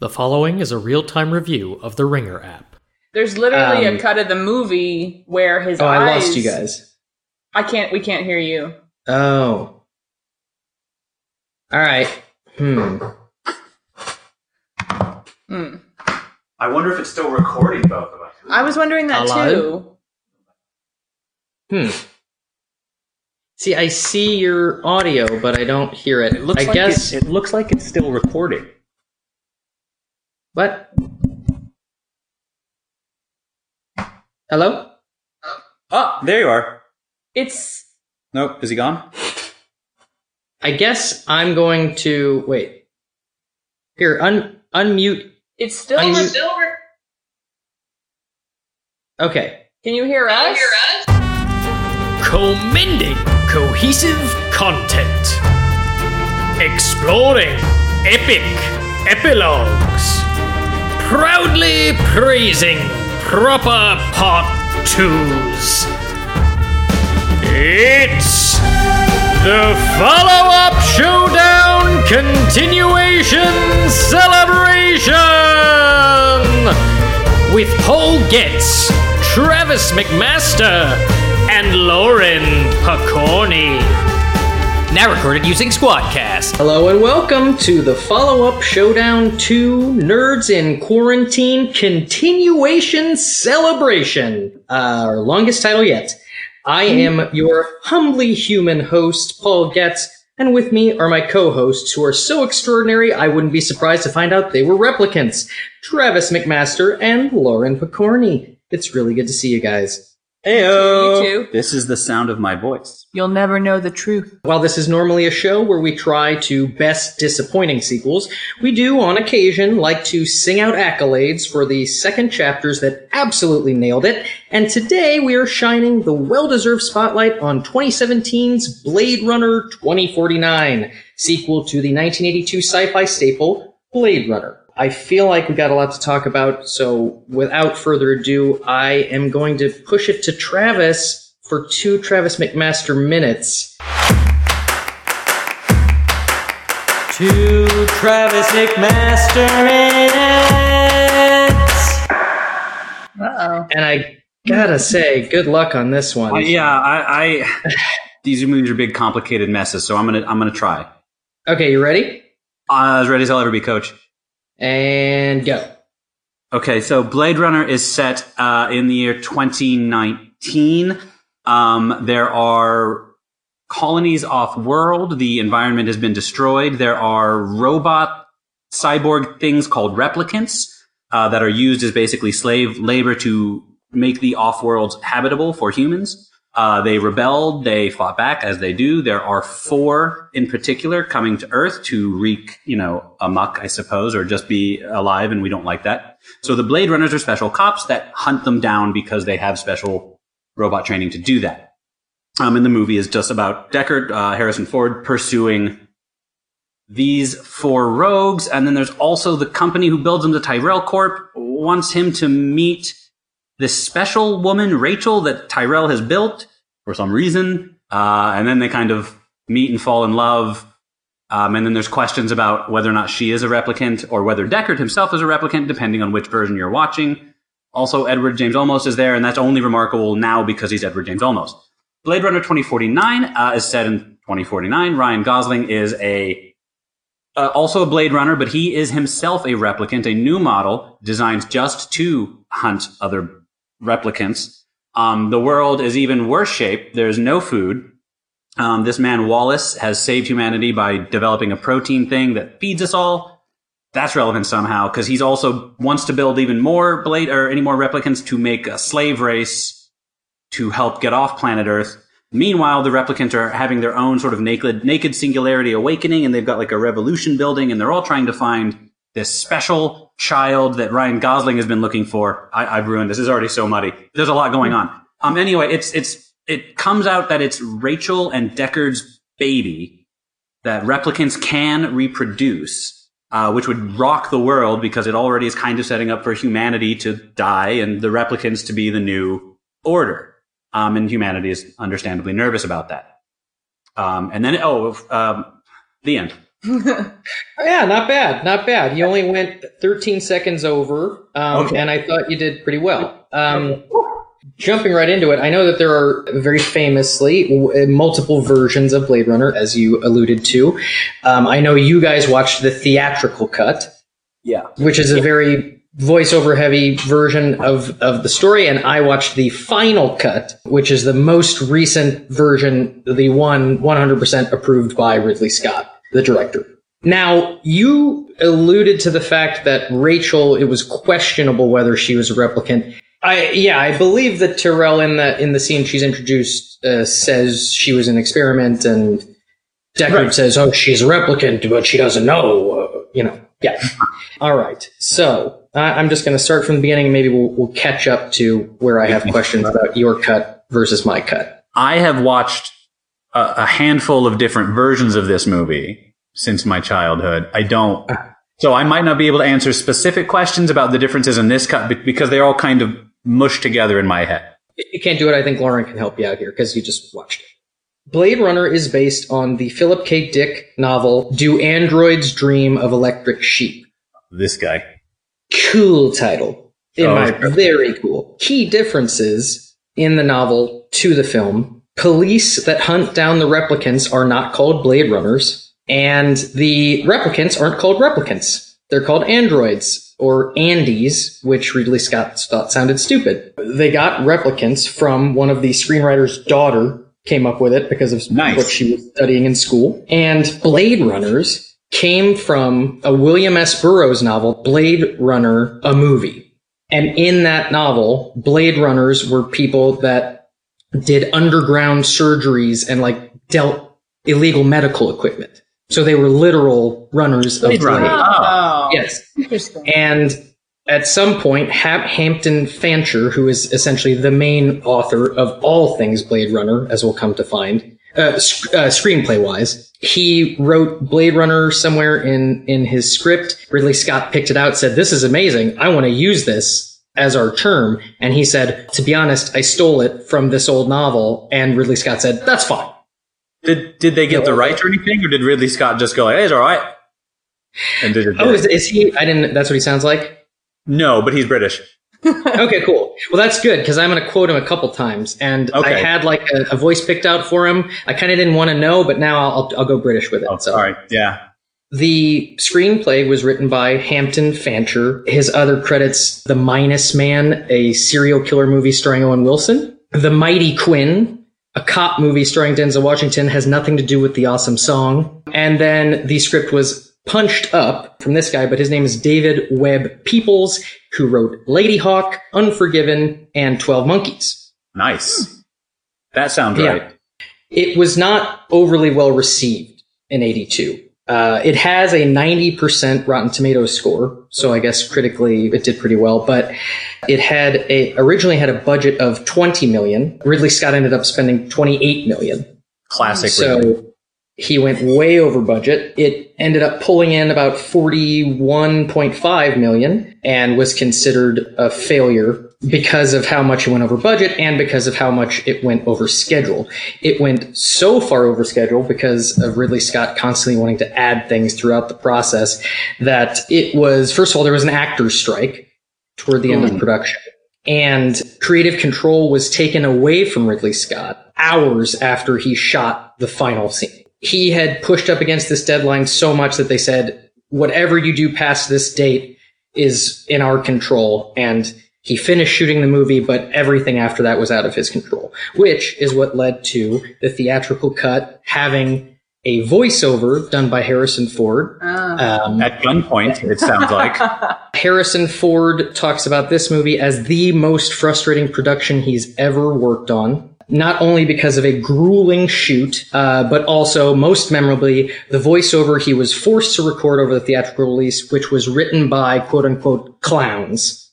The following is a real time review of the Ringer app. There's literally Um, a cut of the movie where his Oh, eyes. I lost you guys. I can't. We can't hear you. Oh. All right. Hmm. Hmm. I wonder if it's still recording both of us. I was wondering that Hello? too. Hmm. See, I see your audio, but I don't hear it. It looks I like guess. it, it looks like it's still recording. What? Hello? Oh, there you are. It's Nope, is he gone? I guess I'm going to wait. Here, un unmute. it's still. Unmute. still re- Okay. Can you hear us? Commending cohesive content. Exploring epic epilogues. Proudly praising proper part twos. It's the follow up showdown continuation celebration with Paul Getz, Travis McMaster, and Lauren Pacorni. Now recorded using Squadcast. Hello and welcome to the follow up Showdown 2 Nerds in Quarantine Continuation Celebration. Uh, our longest title yet. I am your humbly human host, Paul Getz, and with me are my co hosts who are so extraordinary I wouldn't be surprised to find out they were replicants Travis McMaster and Lauren Pacorni. It's really good to see you guys. Heyo. You too. This is the sound of my voice. You'll never know the truth. While this is normally a show where we try to best disappointing sequels, we do on occasion like to sing out accolades for the second chapters that absolutely nailed it, and today we are shining the well-deserved spotlight on 2017's Blade Runner 2049, sequel to the 1982 sci-fi staple Blade Runner. I feel like we got a lot to talk about, so without further ado, I am going to push it to Travis for two Travis McMaster minutes. To Travis McMaster minutes. Uh oh. And I gotta say, good luck on this one. Uh, yeah, I, I these movies are big, complicated messes. So I'm gonna I'm gonna try. Okay, you ready? Uh, as ready as I'll ever be, Coach. And go. Okay, so Blade Runner is set uh, in the year 2019. Um, there are colonies off world. The environment has been destroyed. There are robot cyborg things called replicants uh, that are used as basically slave labor to make the off worlds habitable for humans. Uh, they rebelled. They fought back as they do. There are four in particular coming to Earth to wreak, you know, amok, I suppose, or just be alive, and we don't like that. So the Blade Runners are special cops that hunt them down because they have special robot training to do that. Um, and the movie is just about Deckard, uh, Harrison Ford, pursuing these four rogues. And then there's also the company who builds them, the Tyrell Corp, wants him to meet this special woman, Rachel, that Tyrell has built for some reason. Uh, and then they kind of meet and fall in love. Um, and then there's questions about whether or not she is a replicant or whether Deckard himself is a replicant, depending on which version you're watching. Also, Edward James Olmos is there, and that's only remarkable now because he's Edward James Olmos. Blade Runner 2049 uh, is set in 2049. Ryan Gosling is a uh, also a Blade Runner, but he is himself a replicant, a new model designed just to hunt other replicants. Um, the world is even worse shape. There's no food. Um, this man Wallace has saved humanity by developing a protein thing that feeds us all. That's relevant somehow because he's also wants to build even more blade or any more replicants to make a slave race to help get off planet Earth. Meanwhile, the replicants are having their own sort of naked, naked singularity awakening, and they've got like a revolution building, and they're all trying to find this special child that Ryan Gosling has been looking for. I, I've ruined this. Is already so muddy. There's a lot going on. Um. Anyway, it's it's it comes out that it's Rachel and Deckard's baby that replicants can reproduce. Uh, which would rock the world because it already is kind of setting up for humanity to die and the replicants to be the new order. Um, and humanity is understandably nervous about that. Um, and then, oh, um, the end. Yeah, not bad, not bad. You only went 13 seconds over, um, Okay. and I thought you did pretty well. Um, jumping right into it, I know that there are very famously w- multiple versions of Blade Runner, as you alluded to. Um, I know you guys watched the theatrical cut, Yeah. which is a very voiceover heavy version of, of the story, and I watched the final cut, which is the most recent version, the one 100% approved by Ridley Scott, the director. Now, you alluded to the fact that Rachel, it was questionable whether she was a replicant. I, yeah, I believe that Tyrell in the, in the scene she's introduced, uh, says she was an experiment and Deckard Right. says, oh, she's a replicant, but she doesn't know, uh, you know, yeah. All right. So I I'm just going to start from the beginning and maybe we'll, we'll catch up to where I have questions about your cut versus my cut. I have watched a, a handful of different versions of this movie since my childhood. I don't. So I might not be able to answer specific questions about the differences in this cut because they're all kind of mushed together in my head. If you can't do it, I think Lauren can help you out here because you just watched it. Blade Runner is based on the Philip K. Dick novel Do Androids Dream of Electric Sheep? This guy. Cool title. In Oh, my very cool. Key differences in the novel to the film. Police that hunt down the replicants are not called Blade Runners, and the replicants aren't called replicants. They're called androids or Andes, which Ridley Scott thought sounded stupid. They got replicants from one of the screenwriter's daughter came up with it because of Nice. what she was studying in school. And Blade Runners came from a William S. Burroughs novel, Blade Runner, a movie. And in that novel, Blade Runners were people that did underground surgeries and like dealt illegal medical equipment. So they were literal runners of Blade Runner. Oh. Yes. And at some point, Hap Hampton Fancher, who is essentially the main author of all things Blade Runner, as we'll come to find, uh, sc- uh, screenplay wise, he wrote Blade Runner somewhere in, in his script. Ridley Scott picked it out, said, This is amazing. I want to use this as our term. And he said, To be honest, I stole it from this old novel. And Ridley Scott said, That's fine. Did did they get the rights or anything, or did Ridley Scott just go, "Hey, it's all right"? And did it? Oh, is, is he? I didn't, that's what he sounds like? no, but he's British. okay, cool. Well, that's good because I'm going to quote him a couple times, and I had like a, a voice picked out for him. I kind of didn't want to know, but now I'll, I'll go British with it. Oh, so all right, yeah. The screenplay was written by Hampton Fancher. His other credits: The Minus Man, a serial killer movie starring Owen Wilson; The Mighty Quinn, a cop movie starring Denzel Washington, has nothing to do with the awesome song. And then the script was punched up from this guy, but his name is David Webb Peoples, who wrote Ladyhawke, Unforgiven, and Twelve Monkeys. Nice. Hmm. That sounds Yeah. right. It was not overly well received in 82. Uh, it has a 90% Rotten Tomatoes score, so I guess critically it did pretty well, but it had a, originally had a budget of 20 million. Ridley Scott ended up spending 28 million. Classic. Ridley. So he went way over budget. It ended up pulling in about 41.5 million and was considered a failure because of how much it went over budget and because of how much it went over schedule. It went so far over schedule because of Ridley Scott constantly wanting to add things throughout the process that it was, first of all, there was an actor's strike toward the end of mm. production. And creative control was taken away from Ridley Scott hours after he shot the final scene. He had pushed up against this deadline so much that they said, whatever you do past this date is in our control. And he finished shooting the movie, but everything after that was out of his control, which is what led to the theatrical cut having a voiceover done by Harrison Ford. Um, At gunpoint, it sounds like. Harrison Ford talks about this movie as the most frustrating production he's ever worked on. Not only because of a grueling shoot, uh, but also, most memorably, the voiceover he was forced to record over the theatrical release, which was written by quote unquote clowns.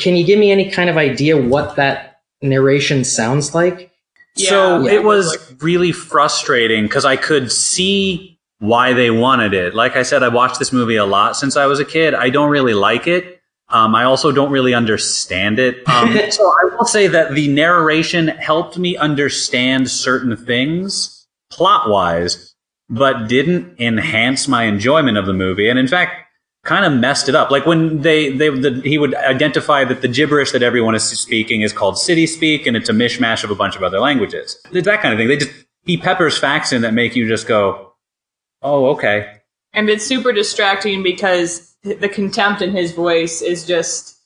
Can you give me any kind of idea what that narration sounds like? Yeah, so Yeah. it was really frustrating because I could see why they wanted it. Like I said, I watched this movie a lot since I was a kid. I don't really like it. Um, I also don't really understand it. Um, so I will say that the narration helped me understand certain things plot wise. but didn't enhance my enjoyment of the movie. And in fact, kind of messed it up. Like when they, they the, he would identify that the gibberish that everyone is speaking is called city speak and it's a mishmash of a bunch of other languages. It's that kind of thing. They just, he peppers facts in that make you just go, oh, okay. And it's super distracting because the contempt in his voice is just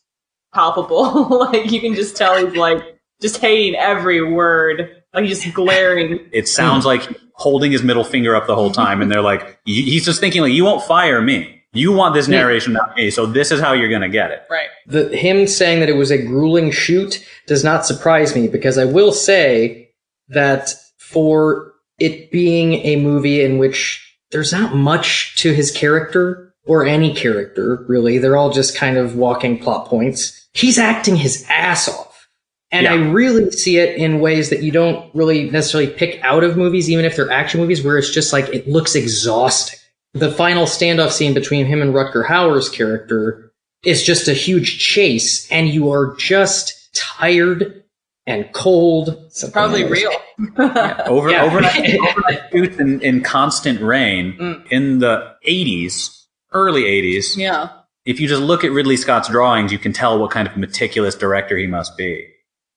palpable. like you can just tell he's like just hating every word. Like he's just glaring. It sounds like holding his middle finger up the whole time. And they're like, he's just thinking like, you won't fire me. You want this narration, not me. So this is how you're going to get it. right. The him saying that it was a grueling shoot does not surprise me because I will say that for it being a movie in which there's not much to his character or any character really, they're all just kind of walking plot points. He's acting his ass off. And Yeah. I really see it in ways that you don't really necessarily pick out of movies, even if they're action movies, where it's just like it looks exhausting. The final standoff scene between him and Rutger Hauer's character is just a huge chase, and you are just tired and cold. Something Probably else. real. Over, Yeah. overnight, overnight shoots in, in constant rain Mm. in the 80s, early 80s. yeah. If you just look at Ridley Scott's drawings, you can tell what kind of meticulous director he must be.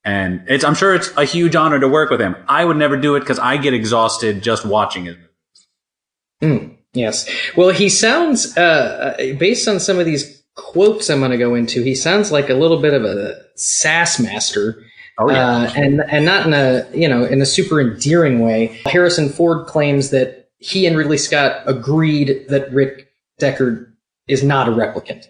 And it's, I'm sure it's a huge honor to work with him. I would never do it because I get exhausted just watching it. Yes. Well, he sounds, uh, uh, based on some of these quotes I'm going to go into, he sounds like a little bit of a sass master. Oh, Uh, and, and not in a, you know, in a super endearing way. Harrison Ford claims that he and Ridley Scott agreed that Rick Deckard is not a replicant.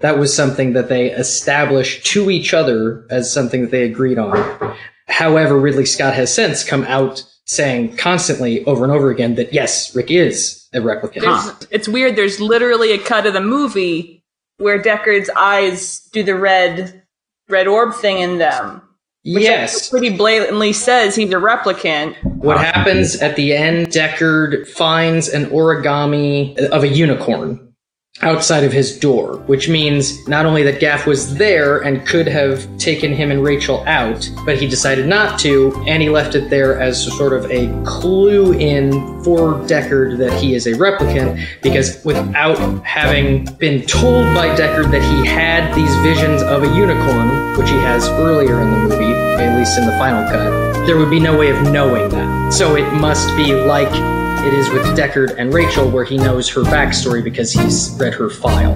That was something that they established to each other as something that they agreed on. However, Ridley Scott has since come out saying constantly over and over again that yes, Rick is a replicant. There's, It's weird. There's literally a cut of the movie where Deckard's eyes do the red red orb thing in them. Which yes. pretty blatantly says he's a replicant. What happens at the end, Deckard finds an origami of a unicorn outside of his door, which means not only that Gaff was there and could have taken him and Rachel out, but he decided not to, and he left it there as sort of a clue in for Deckard that he is a replicant, because without having been told by Deckard that he had these visions of a unicorn, which he has earlier in the movie, at least in the final cut, there would be no way of knowing that. So it must be like it is with Deckard and Rachel, where he knows her backstory because he's read her file,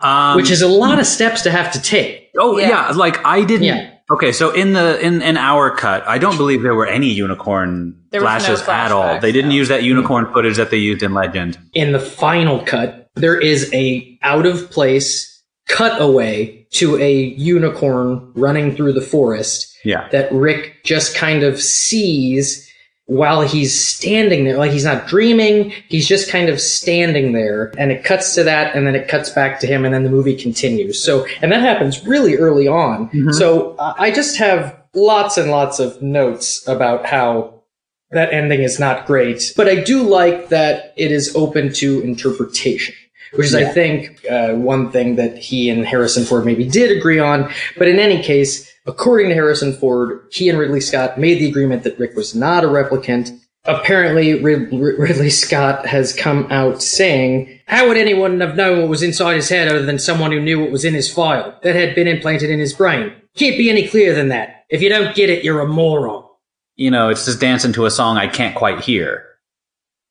Um, which is a lot of steps to have to take. oh yeah. Yeah. like I didn't. Yeah. Okay, so in the in in our cut, I don't believe there were any unicorn There was no flashes at all. They didn't no. use that unicorn footage that they used in Legend. In the final cut, there is a out of place cutaway to a unicorn running through the forest Yeah. that Rick just kind of sees while he's standing there. Like he's not dreaming, he's just kind of standing there. And it cuts to that, and then it cuts back to him, and then the movie continues. So, and that happens really early on. So uh, I just have lots and lots of notes about how that ending is not great. But I do like that it is open to interpretation. Which is, I think, uh, one thing that he and Harrison Ford maybe did agree on. But in any case, according to Harrison Ford, he and Ridley Scott made the agreement that Rick was not a replicant. Apparently, Rid- Ridley Scott has come out saying, How would anyone have known what was inside his head other than someone who knew what was in his file that had been implanted in his brain? Can't be any clearer than that. If you don't get it, you're a moron. You know, it's just dancing to a song I can't quite hear.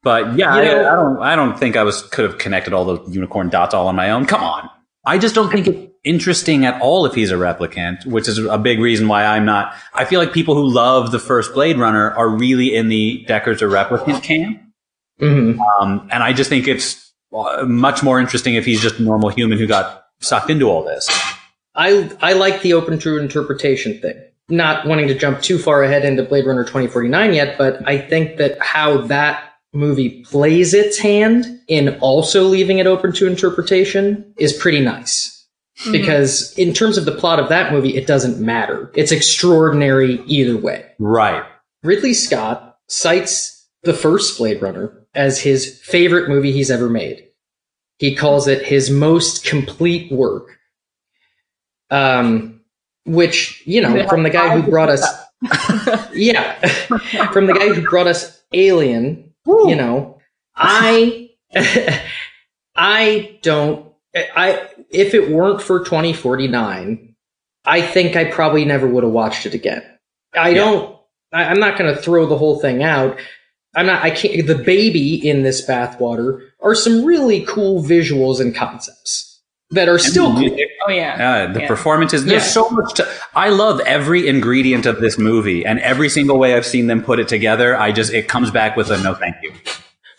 But yeah, You I, know- I don't. I don't think I was could have connected all the unicorn dots all on my own. Come on, I just don't think it's interesting at all if he's a replicant, which is a big reason why I'm not. I feel like people who love the first Blade Runner are really in the Decker's a replicant camp. hmm Um, and I just think it's uh, much more interesting if he's just a normal human who got sucked into all this. I I like the open to interpretation thing. Not wanting to jump too far ahead into Blade Runner 2049 yet, but I think that how that movie plays its hand in also leaving it open to interpretation is pretty nice. Because in terms of the plot of that movie, it doesn't matter. It's extraordinary either way. Right. Ridley Scott cites the first Blade Runner as his favorite movie he's ever made. He calls it his most complete work. Um, which, you know, from the guy who brought us, yeah, from the guy who brought us Alien You know, I, I don't, I, if it weren't for 2049, I think I probably never would have watched it again. I Yeah. don't, I, I'm not going to throw the whole thing out. I'm not, I can't, the baby in this bathwater are some really cool visuals and concepts that are still the cool. music, Oh yeah. uh, the Yeah. performances. There's Yeah. so much. To, I love every ingredient of this movie, and every single way I've seen them put it together. I just it comes back with a no, thank you.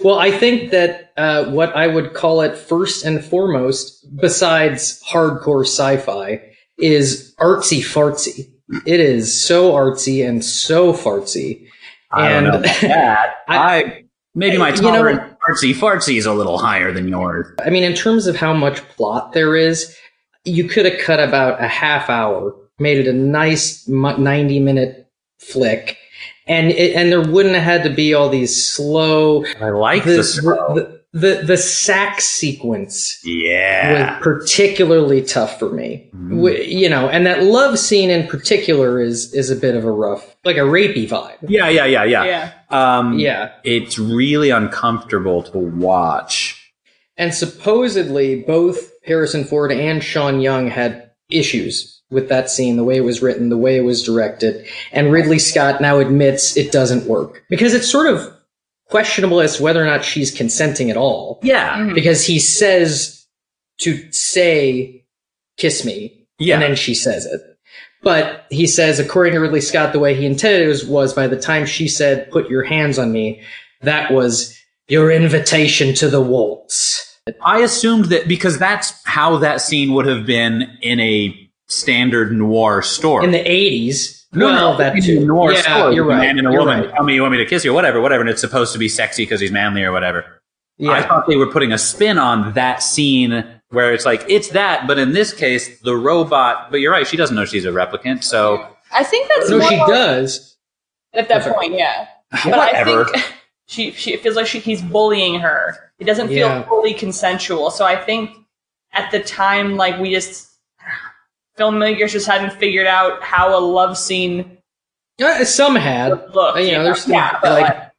Well, I think that uh, what I would call it first and foremost, besides hardcore sci-fi, is artsy fartsy. It is so artsy and so fartsy. I don't know And- about that. I, maybe my You know- for fartsy is a little higher than yours. I mean, in terms of how much plot there is, you could have cut about a half hour, made it a nice 90 minute flick, and it, and there wouldn't have had to be all these slow, I like the, the, slow. The, the, the sax sequence yeah. was particularly tough for me. Mm. W- You know, and that love scene in particular is is a bit of a rough, like a rapey vibe. Yeah, yeah, yeah, yeah. Yeah. Um, Yeah, It's really uncomfortable to watch. and supposedly both Harrison Ford and Sean Young had issues with that scene, the way it was written, the way it was directed, and Ridley Scott now admits it doesn't work because it's sort of questionable as to whether or not she's consenting at all. Yeah. Mhm. Because he says to say, "Kiss me," Yeah. and then she says it. But he says, according to Ridley Scott, the way he intended it was, was by the time she said, put your hands on me, that was your invitation to the waltz. I assumed that because that's how that scene would have been in a standard noir story. In the 80s. No, well, no, that in too. a yeah, story. you're a right. man and a you're woman right. tell me you want me to kiss you, or whatever, whatever, and it's supposed to be sexy because he's manly or whatever. Yeah. I thought they were putting a spin on that scene where it's like it's that, but in this case, the robot. But you're right, she doesn't know she's a replicant, so I think that's no, more she does. at that point, yeah. But whatever. I think she she it feels like she, he's bullying her. It doesn't feel Yeah. fully consensual. So I think at the time, like we just filmmakers just hadn't figured out how a love scene Uh, some had. look. you know, there's yeah, like, like,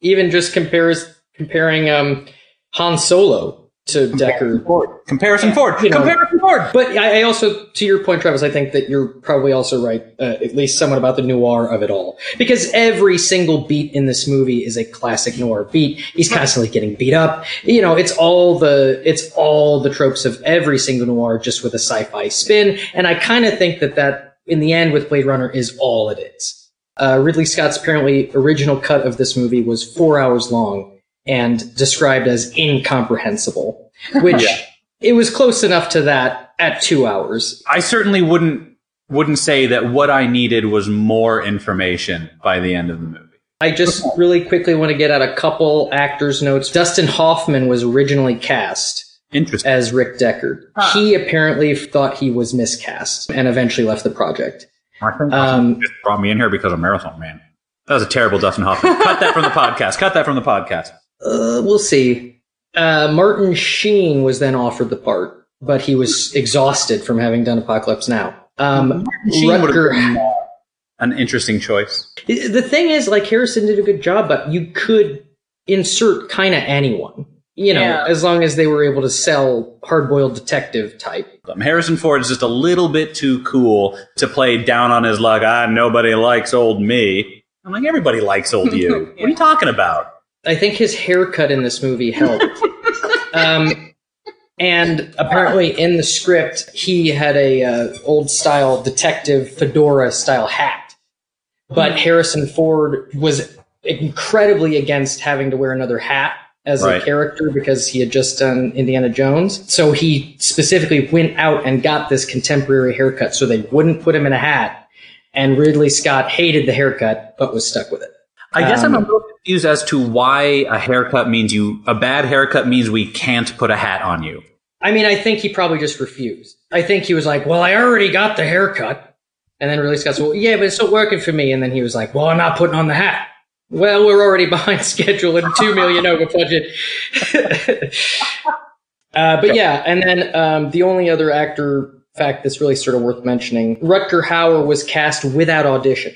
even just compares comparing um, Han Solo to Deckard. comparison Yeah, Ford, you know. comparison Ford. But I, I also, to your point, Travis, I think that you're probably also right, uh, at least somewhat about the noir of it all. Because every single beat in this movie is a classic noir beat. He's constantly getting beat up. You know, it's all the, it's all the tropes of every single noir just with a sci-fi spin. And I kind of think that that, in the end, with Blade Runner is all it is. Uh, Ridley Scott's apparently original cut of this movie was four hours long and described as incomprehensible, which Yeah. it was close enough to that at two hours. I certainly wouldn't wouldn't say that what I needed was more information by the end of the movie. I just really quickly want to get out a couple actors' notes. Dustin Hoffman was originally cast Interesting. as Rick Deckard. Huh. He apparently thought he was miscast and eventually left the project. I think Um, just brought me in here because of Marathon Man. That was a terrible Dustin Hoffman. Cut that from the podcast. Cut that from the podcast. Uh, we'll see. Uh, Martin Sheen was then offered the part, but he was exhausted from having done Apocalypse Now. Um, Sheen would have Rutger, been uh, an interesting choice. the thing is, like Harrison did a good job, but you could insert kind of anyone, you know, Yeah. as long as they were able to sell hard-boiled detective type. Um, Harrison Ford is just a little bit too cool to play down on his luck. Ah, nobody likes old me. I'm like, everybody likes old you. What are you talking about? I think his haircut in this movie helped. um, and apparently, in the script, he had a uh, old style detective fedora style hat. But Harrison Ford was incredibly against having to wear another hat as Right. a character because he had just done Indiana Jones. So he specifically went out and got this contemporary haircut so they wouldn't put him in a hat. And Ridley Scott hated the haircut but was stuck with it. I guess I'm a Um, little confused as to why a haircut means you, a bad haircut means we can't put a hat on you. I mean, I think he probably just refused. I think he was like, "Well, I already got the haircut," and then Ridley Scott said, "Well, yeah, but it's not working for me." And then he was like, "Well, I'm not putting on the hat." Well, we're already behind schedule and two million over budget. uh, but yeah, and then um, the only other actor fact that's really sort of worth mentioning: Rutger Hauer was cast without audition.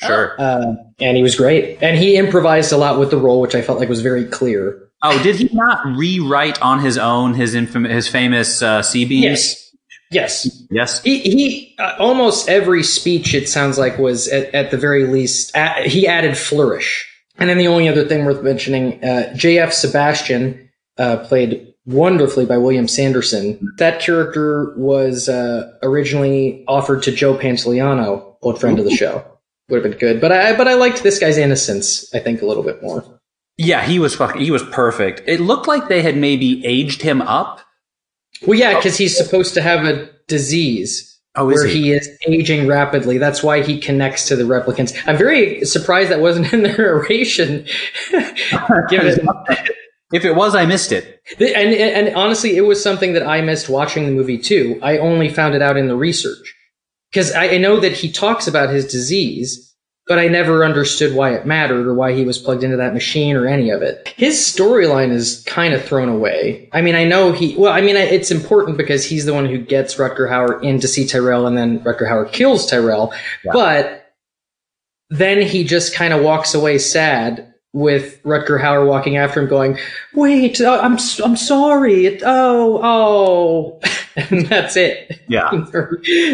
Sure. uh, and he was great. And he improvised a lot with the role, which I felt like was very clear. Oh, did he not rewrite on his own his infam- his famous uh, C beams? Yes, yes. Yes. He, he uh, almost every speech it sounds like was at, at the very least a he added flourish. And then the only other thing worth mentioning, uh, J.F. Sebastian, uh, played wonderfully by William Sanderson. That character was uh, originally offered to Joe Pantoliano, old friend of the show. Would have been good, but I but I liked this guy's innocence. I think a little bit more. Yeah, he was fucking. He was perfect. It looked like they had maybe aged him up. Well, yeah, because he's supposed to have a disease. Oh, where he? he? is aging rapidly. That's why he connects to the replicants. I'm very surprised that wasn't in the narration. Given, if it was, I missed it. and, and honestly, it was something that I missed watching the movie too. I only found it out in the research because I, I know that he talks about his disease, but I never understood why it mattered or why he was plugged into that machine or any of it. His storyline is kind of thrown away. I mean, I know he, well, I mean, it's important because he's the one who gets Rutger Hauer in to see Tyrell and then Rutger Hauer kills Tyrell, Yeah. but then he just kind of walks away sad with Rutger Hauer walking after him going, wait, uh, I'm, I'm sorry. It, oh, oh. and that's it. Yeah.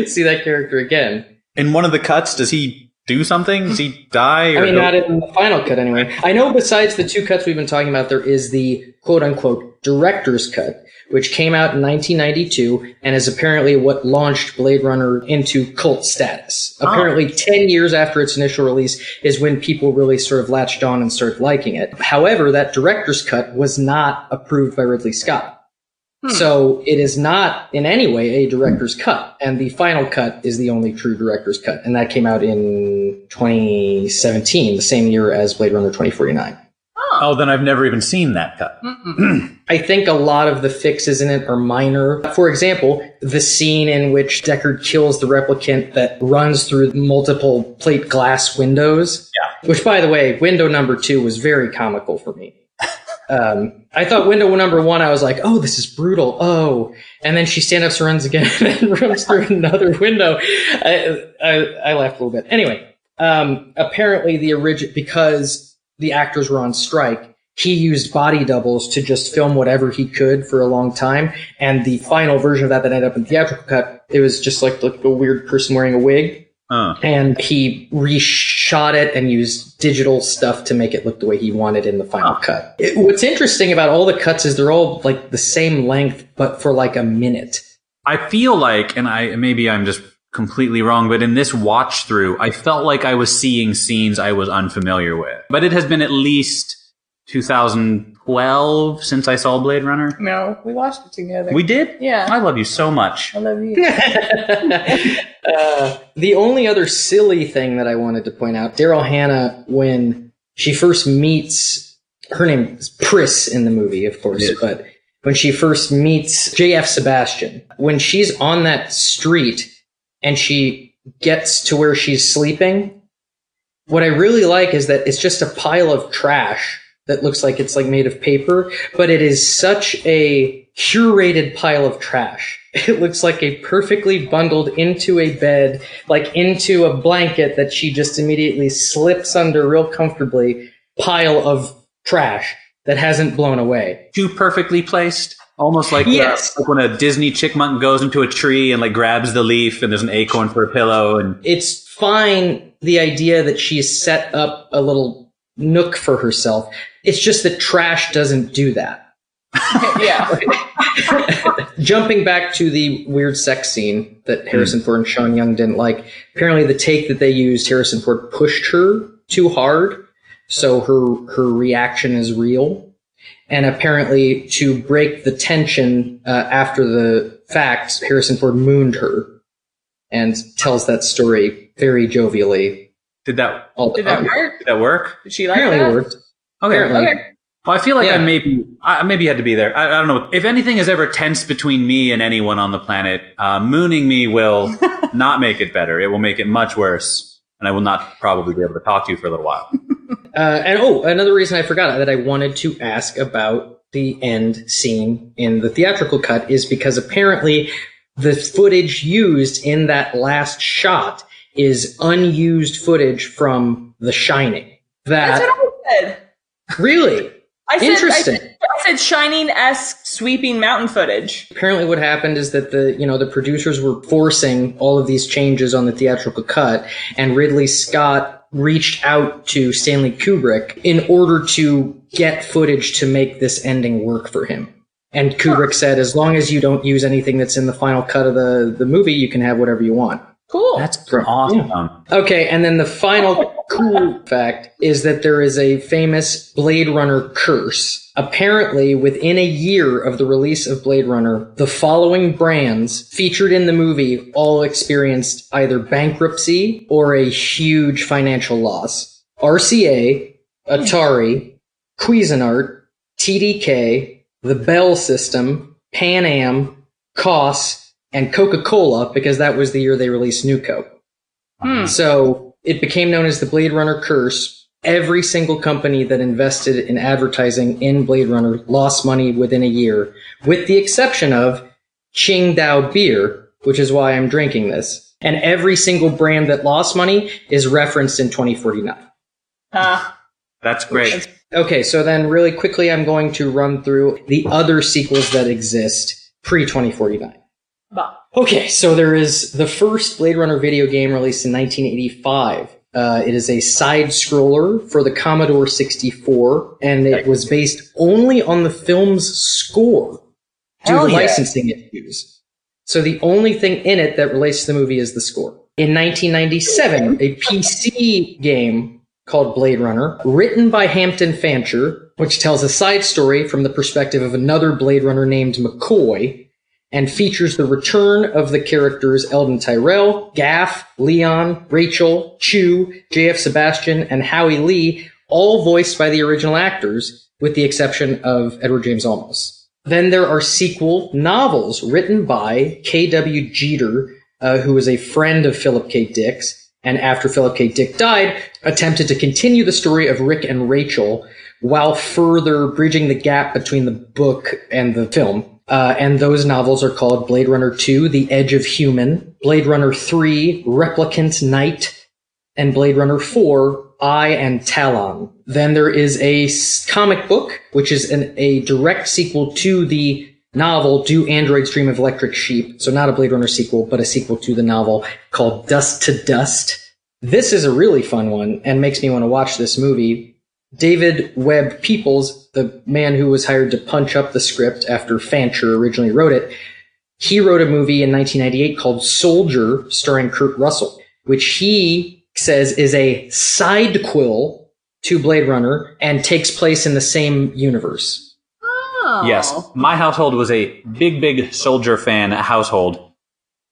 See that character again. In one of the cuts, does he do something? Does he die? I mean, not in the final cut anyway. I know besides the two cuts we've been talking about, there is the quote unquote director's cut, which came out in 1992 and is apparently what launched Blade Runner into cult status. Ah. Apparently, 10 years after its initial release is when people really sort of latched on and started liking it. However, that director's cut was not approved by Ridley Scott. Hmm. So it is not in any way a director's cut, and the final cut is the only true director's cut, and that came out in 2017, the same year as Blade Runner 2049. Oh, then I've never even seen that cut. I think a lot of the fixes in it are minor. For example, the scene in which Deckard kills the replicant that runs through multiple plate glass windows. Yeah. Which, by the way, window number two was very comical for me. Um, I thought window number one, I was like, oh, this is brutal. Oh. And then she stand ups runs again and runs through another window. I, I, I laughed a little bit. Anyway, um, apparently the original, because the actors were on strike, he used body doubles to just film whatever he could for a long time. And the final version of that that ended up in theatrical cut, it was just like, like a weird person wearing a wig Uh, and he reshot it and used digital stuff to make it look the way he wanted in the final cut. It- what's interesting about all the cuts is they're all like the same length, but for like a minute. I feel like, and I maybe I'm just completely wrong, but in this watch through, I felt like I was seeing scenes I was unfamiliar with. But it has been at least 2012 since I saw Blade Runner. No, we watched it together. We did? Yeah. I love you so much. I love you. uh, the only other silly thing that I wanted to point out, Daryl Hannah, when she first meets, her name is Pris in the movie, of course, but when she first meets JF Sebastian, when she's on that street and she gets to where she's sleeping, what I really like is that it's just a pile of trash that looks like it's like made of paper, but it is such a curated pile of trash. It looks like a perfectly bundled into a bed, like into a blanket that she just immediately slips under real comfortably pile of trash that hasn't blown away. Too perfectly placed. Almost like, uh, Yes. like when a Disney chickmunk goes into a tree and like grabs the leaf and there's an acorn for a pillow and It's fine the idea that she's set up a little nook for herself. It's just that trash doesn't do that. yeah. Jumping back to the weird sex scene that Harrison Ford and Sean Young didn't like, apparently the take that they used, Harrison Ford pushed her too hard, so her her reaction is real. And apparently, to break the tension uh, after the fact, Harrison Ford mooned her and tells that story very jovially. did that All the Did that time. work? did that work? Did she like Apparently, that? it worked. Okay. Apparently. Okay. Well, I feel like I Yeah. maybe I maybe had to be there. I, I don't know. If anything is ever tense between me and anyone on the planet, uh, mooning me will not make it better. It will make it much worse, and I will not probably be able to talk to you for a little while. Uh, and oh, another reason I forgot that I wanted to ask about the end scene in the theatrical cut is because apparently the footage used in that last shot is unused footage from The Shining. That's what I said. really I said, Interesting. I said, I shining esque sweeping mountain footage. apparently what happened is that the you know the producers were forcing all of these changes on the theatrical cut and ridley scott reached out to stanley kubrick in order to get footage to make this ending work for him. And kubrick said as long as you don't use anything that's in the final cut of the, the movie you can have whatever you want Cool. That's From- awesome. Okay, and then the final cool fact is that there is a famous Blade Runner curse. Apparently, within a year of the release of Blade Runner, the following brands featured in the movie all experienced either bankruptcy or a huge financial loss. RCA, Atari, Cuisinart, TDK, the Bell System, Pan Am, Koss, and Coca-Cola because that was the year they released New Coke. Hmm. So it became known as the Blade Runner curse. Every single company that invested in advertising in Blade Runner lost money within a year, with the exception of Tsingtao beer, which is why I'm drinking this. And every single brand that lost money is referenced in 2049. Huh. That's great. Okay, so then really quickly, I'm going to run through the other sequels that exist pre 2049. Bah. Okay, so there is the first Blade Runner video game released in 1985. Uh, it is a side scroller for the Commodore 64, and it was based only on the film's score due Hell to yeah. licensing issues. So the only thing in it that relates to the movie is the score. In 1997, a PC game called Blade Runner, written by Hampton Fancher, which tells a side story from the perspective of another Blade Runner named McCoy, and features the return of the characters Eldon Tyrell, Gaff, Leon, Rachel, Chew, J.F. Sebastian, and Howie Lee, all voiced by the original actors, with the exception of Edward James Olmos. Then there are sequel novels written by K.W. Jeter, uh, who was a friend of Philip K. Dick's, and after Philip K. Dick died, attempted to continue the story of Rick and Rachel while further bridging the gap between the book and the film. Uh, and those novels are called Blade Runner 2, The Edge of Human, Blade Runner 3, Replicant Night, and Blade Runner 4, Eye and Talon. Then there is a comic book, which is an, a direct sequel to the novel Do Androids Dream of Electric Sheep? So not a Blade Runner sequel, but a sequel to the novel called Dust to Dust. This is a really fun one and makes me want to watch this movie. David Webb Peoples, the man who was hired to punch up the script after Fancher originally wrote it, he wrote a movie in 1998 called Soldier, starring Kurt Russell, which he says is a sidequel to Blade Runner and takes place in the same universe. Oh. Yes, my household was a big, big soldier fan household.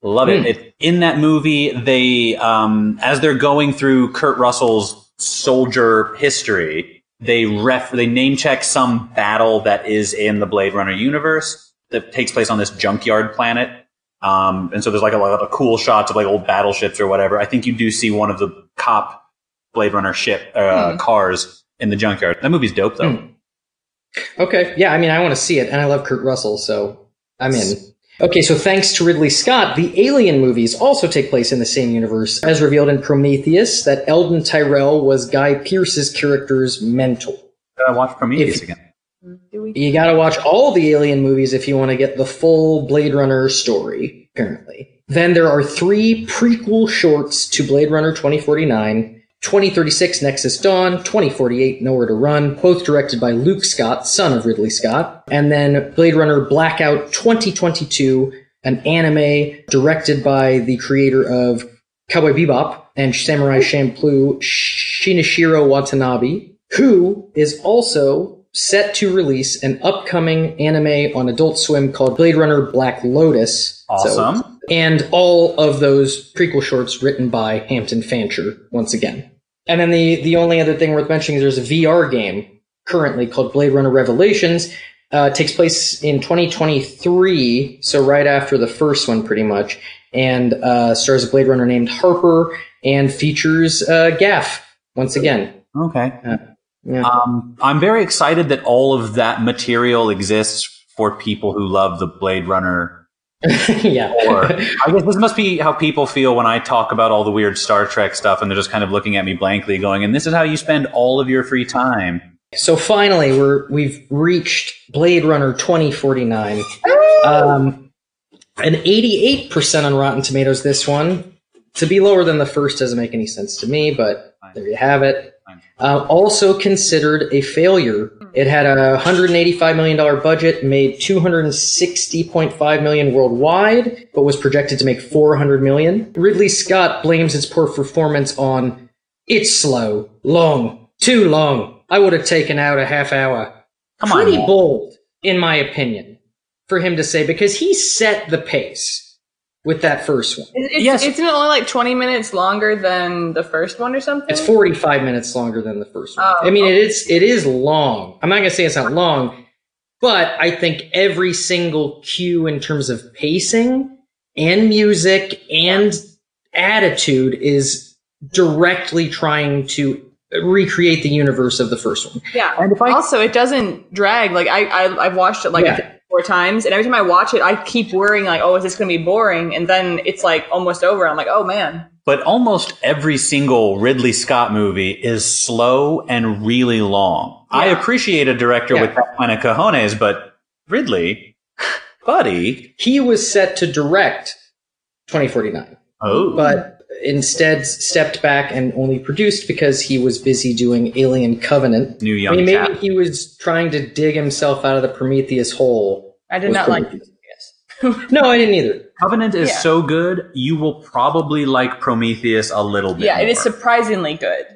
Love it. Hmm. it. In that movie, they, um, as they're going through Kurt Russell's soldier history, they ref, they name check some battle that is in the Blade Runner universe that takes place on this junkyard planet. Um, and so there's like a lot of cool shots of like old battleships or whatever. I think you do see one of the cop Blade Runner ship uh, cars in the junkyard. That movie's dope though. Hmm. Okay, yeah, I mean, I want to see it, and I love Kurt Russell, so I'm in. Okay, so thanks to Ridley Scott, the Alien movies also take place in the same universe, as revealed in Prometheus, that Eldon Tyrell was Guy Pearce's character's mentor. Gotta watch Prometheus If- again. You gotta watch all the Alien movies if you want to get the full Blade Runner story, apparently. Then there are three prequel shorts to Blade Runner 2049, 2036 Nexus Dawn, 2048 Nowhere to Run, both directed by Luke Scott, son of Ridley Scott, and then Blade Runner Blackout 2022, an anime directed by the creator of Cowboy Bebop and Samurai Champloo, Shinichiro Watanabe, who is also set to release an upcoming anime on Adult Swim called Blade Runner Black Lotus. So- Awesome. and all of those prequel shorts written by Hampton Fancher once again. And then the the only other thing worth mentioning is there's a VR game currently called Blade Runner Revelations. Uh, takes place in 2023, so right after the first one, pretty much, and uh, stars a Blade Runner named Harper and features uh, Gaff once again. Okay. Yeah. Um, I'm very excited that all of that material exists for people who love the Blade Runner yeah. Or I guess this must be how people feel when I talk about all the weird Star Trek stuff, and they're just kind of looking at me blankly, going, "And this is how you spend all of your free time." So finally, we're we've reached Blade Runner 2049. Um, an 88% on Rotten Tomatoes. This one to be lower than the first doesn't make any sense to me, but there you have it. Uh, also considered a failure. It had a 185 million dollar budget, made 260.5 million worldwide, but was projected to make 400 million. Ridley Scott blames its poor performance on it's slow, long, too long. I would have taken out a half hour. Come on, Pretty Walt. bold, in my opinion, for him to say because he set the pace with that first one. It's, Yes. Isn't it only like 20 minutes longer than the first one or something? It's 45 minutes longer than the first one. Oh. I mean, it is it is long. I'm not gonna say it's not long, but I think every single cue in terms of pacing and music and attitude is directly trying to recreate the universe of the first one. Yeah. And if I- also, it doesn't drag. Like I, I I've watched it like Yeah. Four times, and every time I watch it, I keep worrying like, oh, is this going to be boring? And then it's like almost over. I'm like, oh man. But almost every single Ridley Scott movie is slow and really long. I appreciate a director Yeah. with that kind of cojones, but Ridley, buddy, He was set to direct 2049. oh, but instead stepped back and only produced because he was busy doing Alien Covenant. new I young mean, maybe chap. he was trying to dig himself out of the Prometheus hole. I did with not like. Prometheus. No, I didn't either. Covenant is Yeah. so good, you will probably like Prometheus a little bit. Yeah, it is surprisingly good.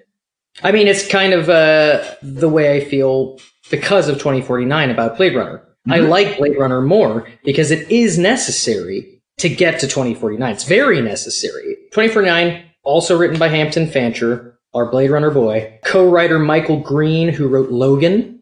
I mean, it's kind of uh, the way I feel because of 2049 about Blade Runner. I Mhm. like Blade Runner more because it is necessary to get to 2049. It's very necessary. 2049, also written by Hampton Fancher, our Blade Runner boy. Co-writer Michael Green, who wrote Logan.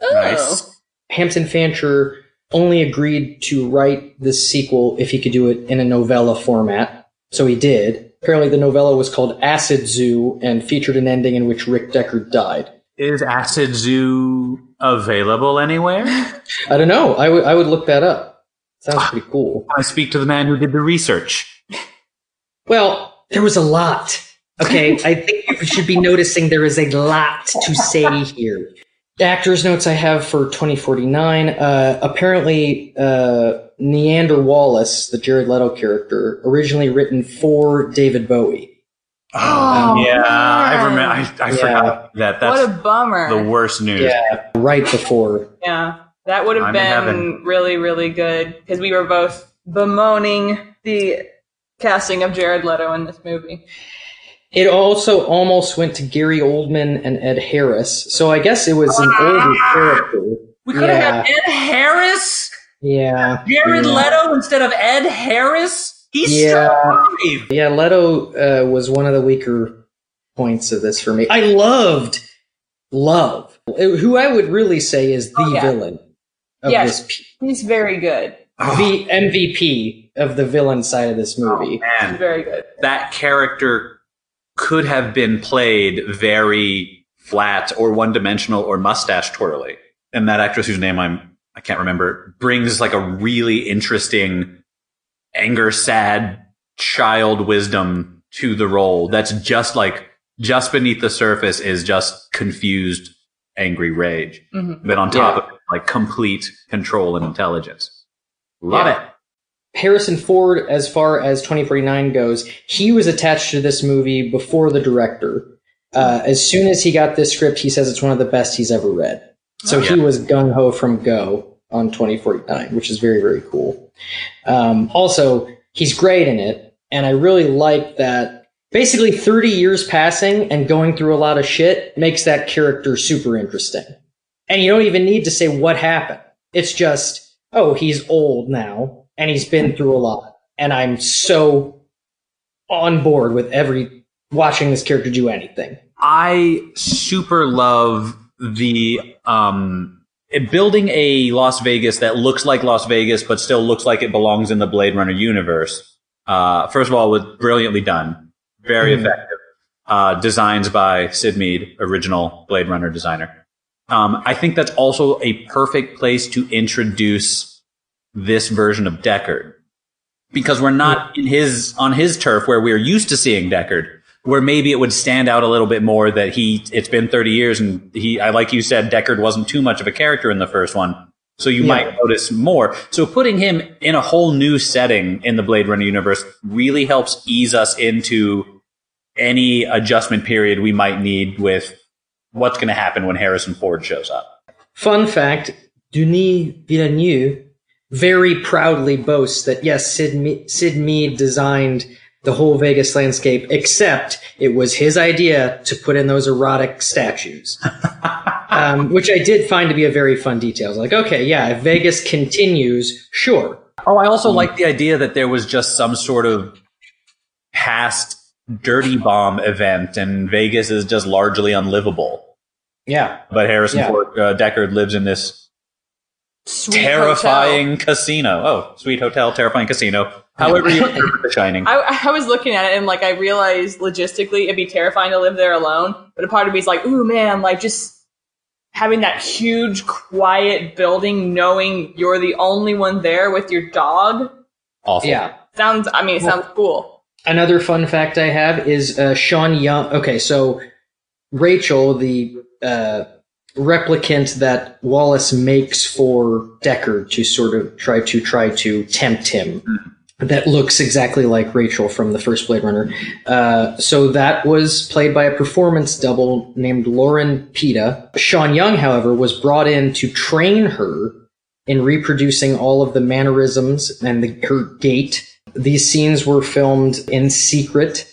Oh. Nice. Oh. Hampton Fancher only agreed to write this sequel if he could do it in a novella format. So he did. Apparently, the novella was called Acid Zoo and featured an ending in which Rick Deckard died. Is Acid Zoo available anywhere? I don't know. I would I would look that up. Sounds pretty cool. I speak to the man who did the research. Well, there was a lot. Okay, I think you should be noticing there is a lot to say here. The actors' notes I have for 2049. Uh, apparently, uh, Niander Wallace, the Jared Leto character, originally written for David Bowie. Oh, yeah, I remember. I, I Yeah. forgot that. That's what a bummer. the worst news. Yeah, right before. Yeah, that would have I'm been really, really good because we were both bemoaning the casting of Jared Leto in this movie. It also almost went to Gary Oldman and Ed Harris. So I guess it was an older character. We could have had Ed Harris, Yeah. Jared yeah. Leto instead of Ed Harris. He's Yeah. survived. Yeah, Leto uh, was one of the weaker points of this for me. I loved Love, who I would really say is the Oh, yeah. villain of Yes. this, He's very good. Oh. the MVP of the villain side of this oh, movie. He's Man, very good. that character could have been played very flat or one dimensional or mustache twirly. And that actress whose name I'm I can't remember brings like a really interesting anger sad child wisdom to the role that's just like just beneath the surface is just confused angry rage Mhm. but on top Yeah. of it, like complete control and intelligence love Yeah. it Harrison Ford, as far as 2049 goes, he was attached to this movie before the director. Uh, as soon as he got this script, he says it's one of the best he's ever read. So he Yeah. was gung ho from go on 2049, which is very, very cool. Um, also, he's great in it, and I really like that. Basically, 30 years passing and going through a lot of shit makes that character super interesting. And you don't even need to say what happened. It's just, oh, he's old now and he's been through a lot. And I'm so on board with every watching this character do anything. I super love the um building a Las Vegas that looks like Las Vegas but still looks like it belongs in the Blade Runner universe. Uh, first of all, was brilliantly done, very Mhm. effective. Uh, designs by Syd Mead, original Blade Runner designer. Um, I think that's also a perfect place to introduce this version of Deckard because we're not in his on his turf where we're used to seeing Deckard. Where maybe it would stand out a little bit more that he it's been 30 years and he I like you said Deckard wasn't too much of a character in the first one. So you Yeah. might notice more. So putting him in a whole new setting in the Blade Runner universe really helps ease us into any adjustment period we might need with what's going to happen when Harrison Ford shows up. Fun fact: Denis Villeneuve very proudly boasts that yes, Syd, Me- Syd Mead designed the whole Vegas landscape, except it was his idea to put in those erotic statues. um, which I did find to be a very fun detail. I like, okay, yeah, if Vegas continues, sure. Oh, I also like the idea that there was just some sort of past dirty bomb event and Vegas is just largely unlivable. Yeah. But Harrison Yeah. Ford uh, Deckard lives in this Sweet terrifying hotel. casino. Oh, sweet hotel, terrifying casino. However you interpret The Shining. I, I was looking at it and like I realized logistically it'd be terrifying to live there alone. But a part of me is like, ooh man, like just having that huge quiet building, knowing you're the only one there with your dog. Awful. Yeah. Sounds. I mean, it sounds cool. Another fun fact I have is uh, Sean Young. Okay, so Rachel, the uh, replicant that Wallace makes for Deckard to sort of try to try to tempt him, that looks exactly like Rachel from the first Blade Runner. Uh, so that was played by a performance double named Loren Peta. Sean Young, however, was brought in to train her in reproducing all of the mannerisms and the, her gait. These scenes were filmed in secret,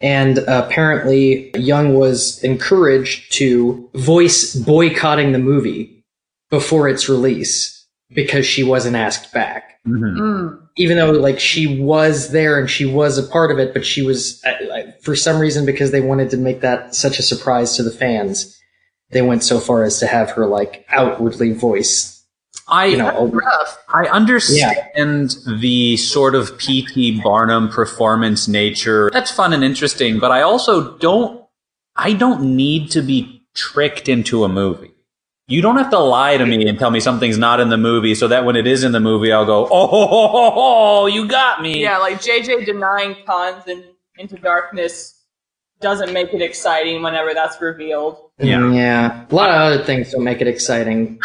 and apparently Young was encouraged to voice boycotting the movie before its release because she wasn't asked back. Mhm. Mm. Even though, like, she was there and she was a part of it, but she was, I- I- for some reason, because they wanted to make that such a surprise to the fans, they went so far as to have her, like, outwardly voice, I you know, a- I understand the sort of P.T. Barnum performance nature. That's fun and interesting, but I also don't, I don't need to be tricked into a movie. You don't have to lie to me and tell me something's not in the movie so that when it is in the movie, I'll go, oh, ho, ho, ho, ho, you got me. Yeah, like JJ denying Khan's and Into Darkness doesn't make it exciting whenever that's revealed. Yeah. Yeah. A lot of other things don't make it exciting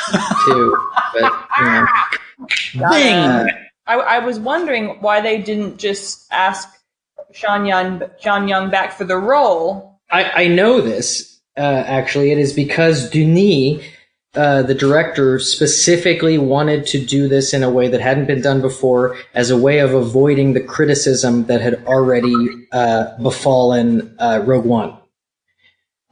too. But yeah. Bing! I, I was wondering why they didn't just ask Sean Young, Sean Young back for the role. I, I know this. Uh, actually, it is because Denis, uh, the director, specifically wanted to do this in a way that hadn't been done before, as a way of avoiding the criticism that had already uh, befallen uh, Rogue One.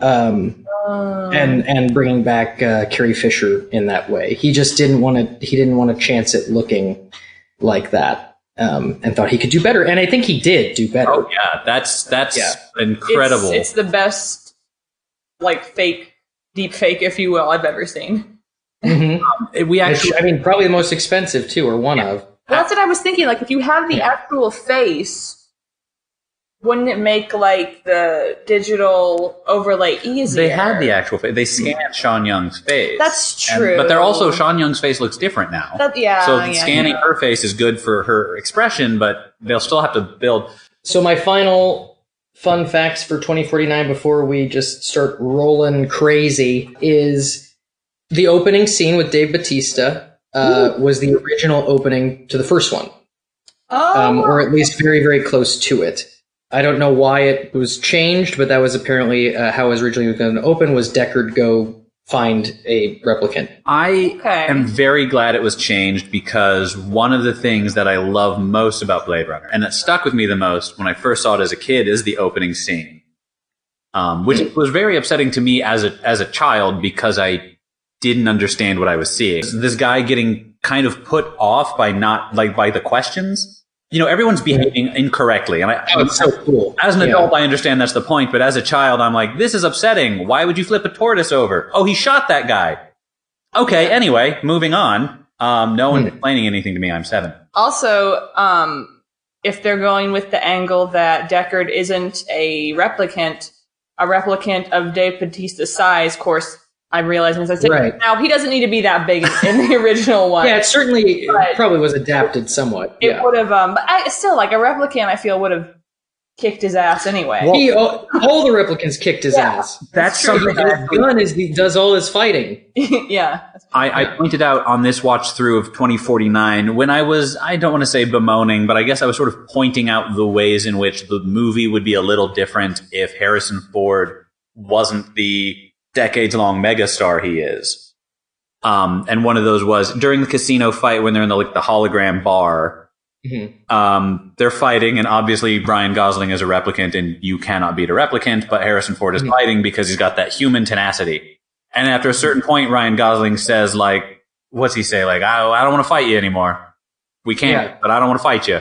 Um, and and bringing back uh, Carrie Fisher in that way. He just didn't want to. He didn't want to chance it looking like that, um, and thought he could do better. And I think he did do better. Oh yeah, that's, that's Yeah. incredible. It's, it's the best, like fake, deep fake, if you will, I've ever seen. Mhm. we actually, I mean, probably the most expensive too, or one of. Well, that's what I was thinking. Like, if you have the actual face, wouldn't it make like the digital overlay easier? they had the actual face. They scanned Sean Young's face. That's And- true. but they're also, Sean Young's face looks different now. That, yeah. so yeah, scanning yeah. her face is good for her expression, but they'll still have to build. So my final fun facts for 2049 before we just start rolling crazy is the opening scene with Dave Bautista uh, was the original opening to the first one, Oh, um, or at least very very close to it. I don't know why it was changed, but that was apparently uh, how it was originally going to open. Was Deckard go find a replicant? I Okay. am very glad it was changed because one of the things that I love most about Blade Runner, and that stuck with me the most when I first saw it as a kid, is the opening scene, um, which was very upsetting to me as a as a child because I didn't understand what I was seeing. This guy getting kind of put off by not like by the questions. You know, everyone's behaving incorrectly, and I, Oh, it's so cool. as an Yeah. adult, I understand that's the point, but as a child, I'm like, this is upsetting. Why would you flip a tortoise over? Oh, he shot that guy. Okay, anyway, moving on. Um, no one's Hmm. explaining anything to me. I'm seven. Also, um, if they're going with the angle that Deckard isn't a replicant, a replicant of Dave Bautista's size, of course, I'm realizing as I said. Right. Now he doesn't need to be that big in, in the original one. Yeah, it certainly But- probably was adapted somewhat. it yeah. would have. Um, but I still like a replicant. I feel would have kicked his ass anyway. Well- He, all, all the replicants kicked his Yeah. ass. That's true. something His gun is he does all his fighting. yeah. I, I pointed out on this watch through of 2049 when I was, I don't want to say bemoaning, but I guess I was sort of pointing out the ways in which the movie would be a little different if Harrison Ford wasn't the decades long megastar he is. Um, and one of those was during the casino fight when they're in the, like, the hologram bar. Mhm. Um, they're fighting, and obviously Ryan Gosling is a replicant, and you cannot beat a replicant, but Harrison Ford is Mhm. fighting because he's got that human tenacity. And after a certain point, Ryan Gosling says, like, what's he say? Like, I, I don't want to fight you anymore. We can't, Yeah. but I don't want to fight you.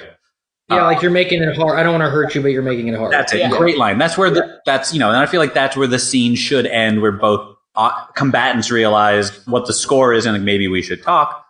Yeah, like you're making it hard. I don't want to hurt you, but you're making it hard. That's a Yeah. great line. That's where the, that's, you know, and I feel like that's where the scene should end, where both uh, combatants realize what the score is and like, maybe we should talk.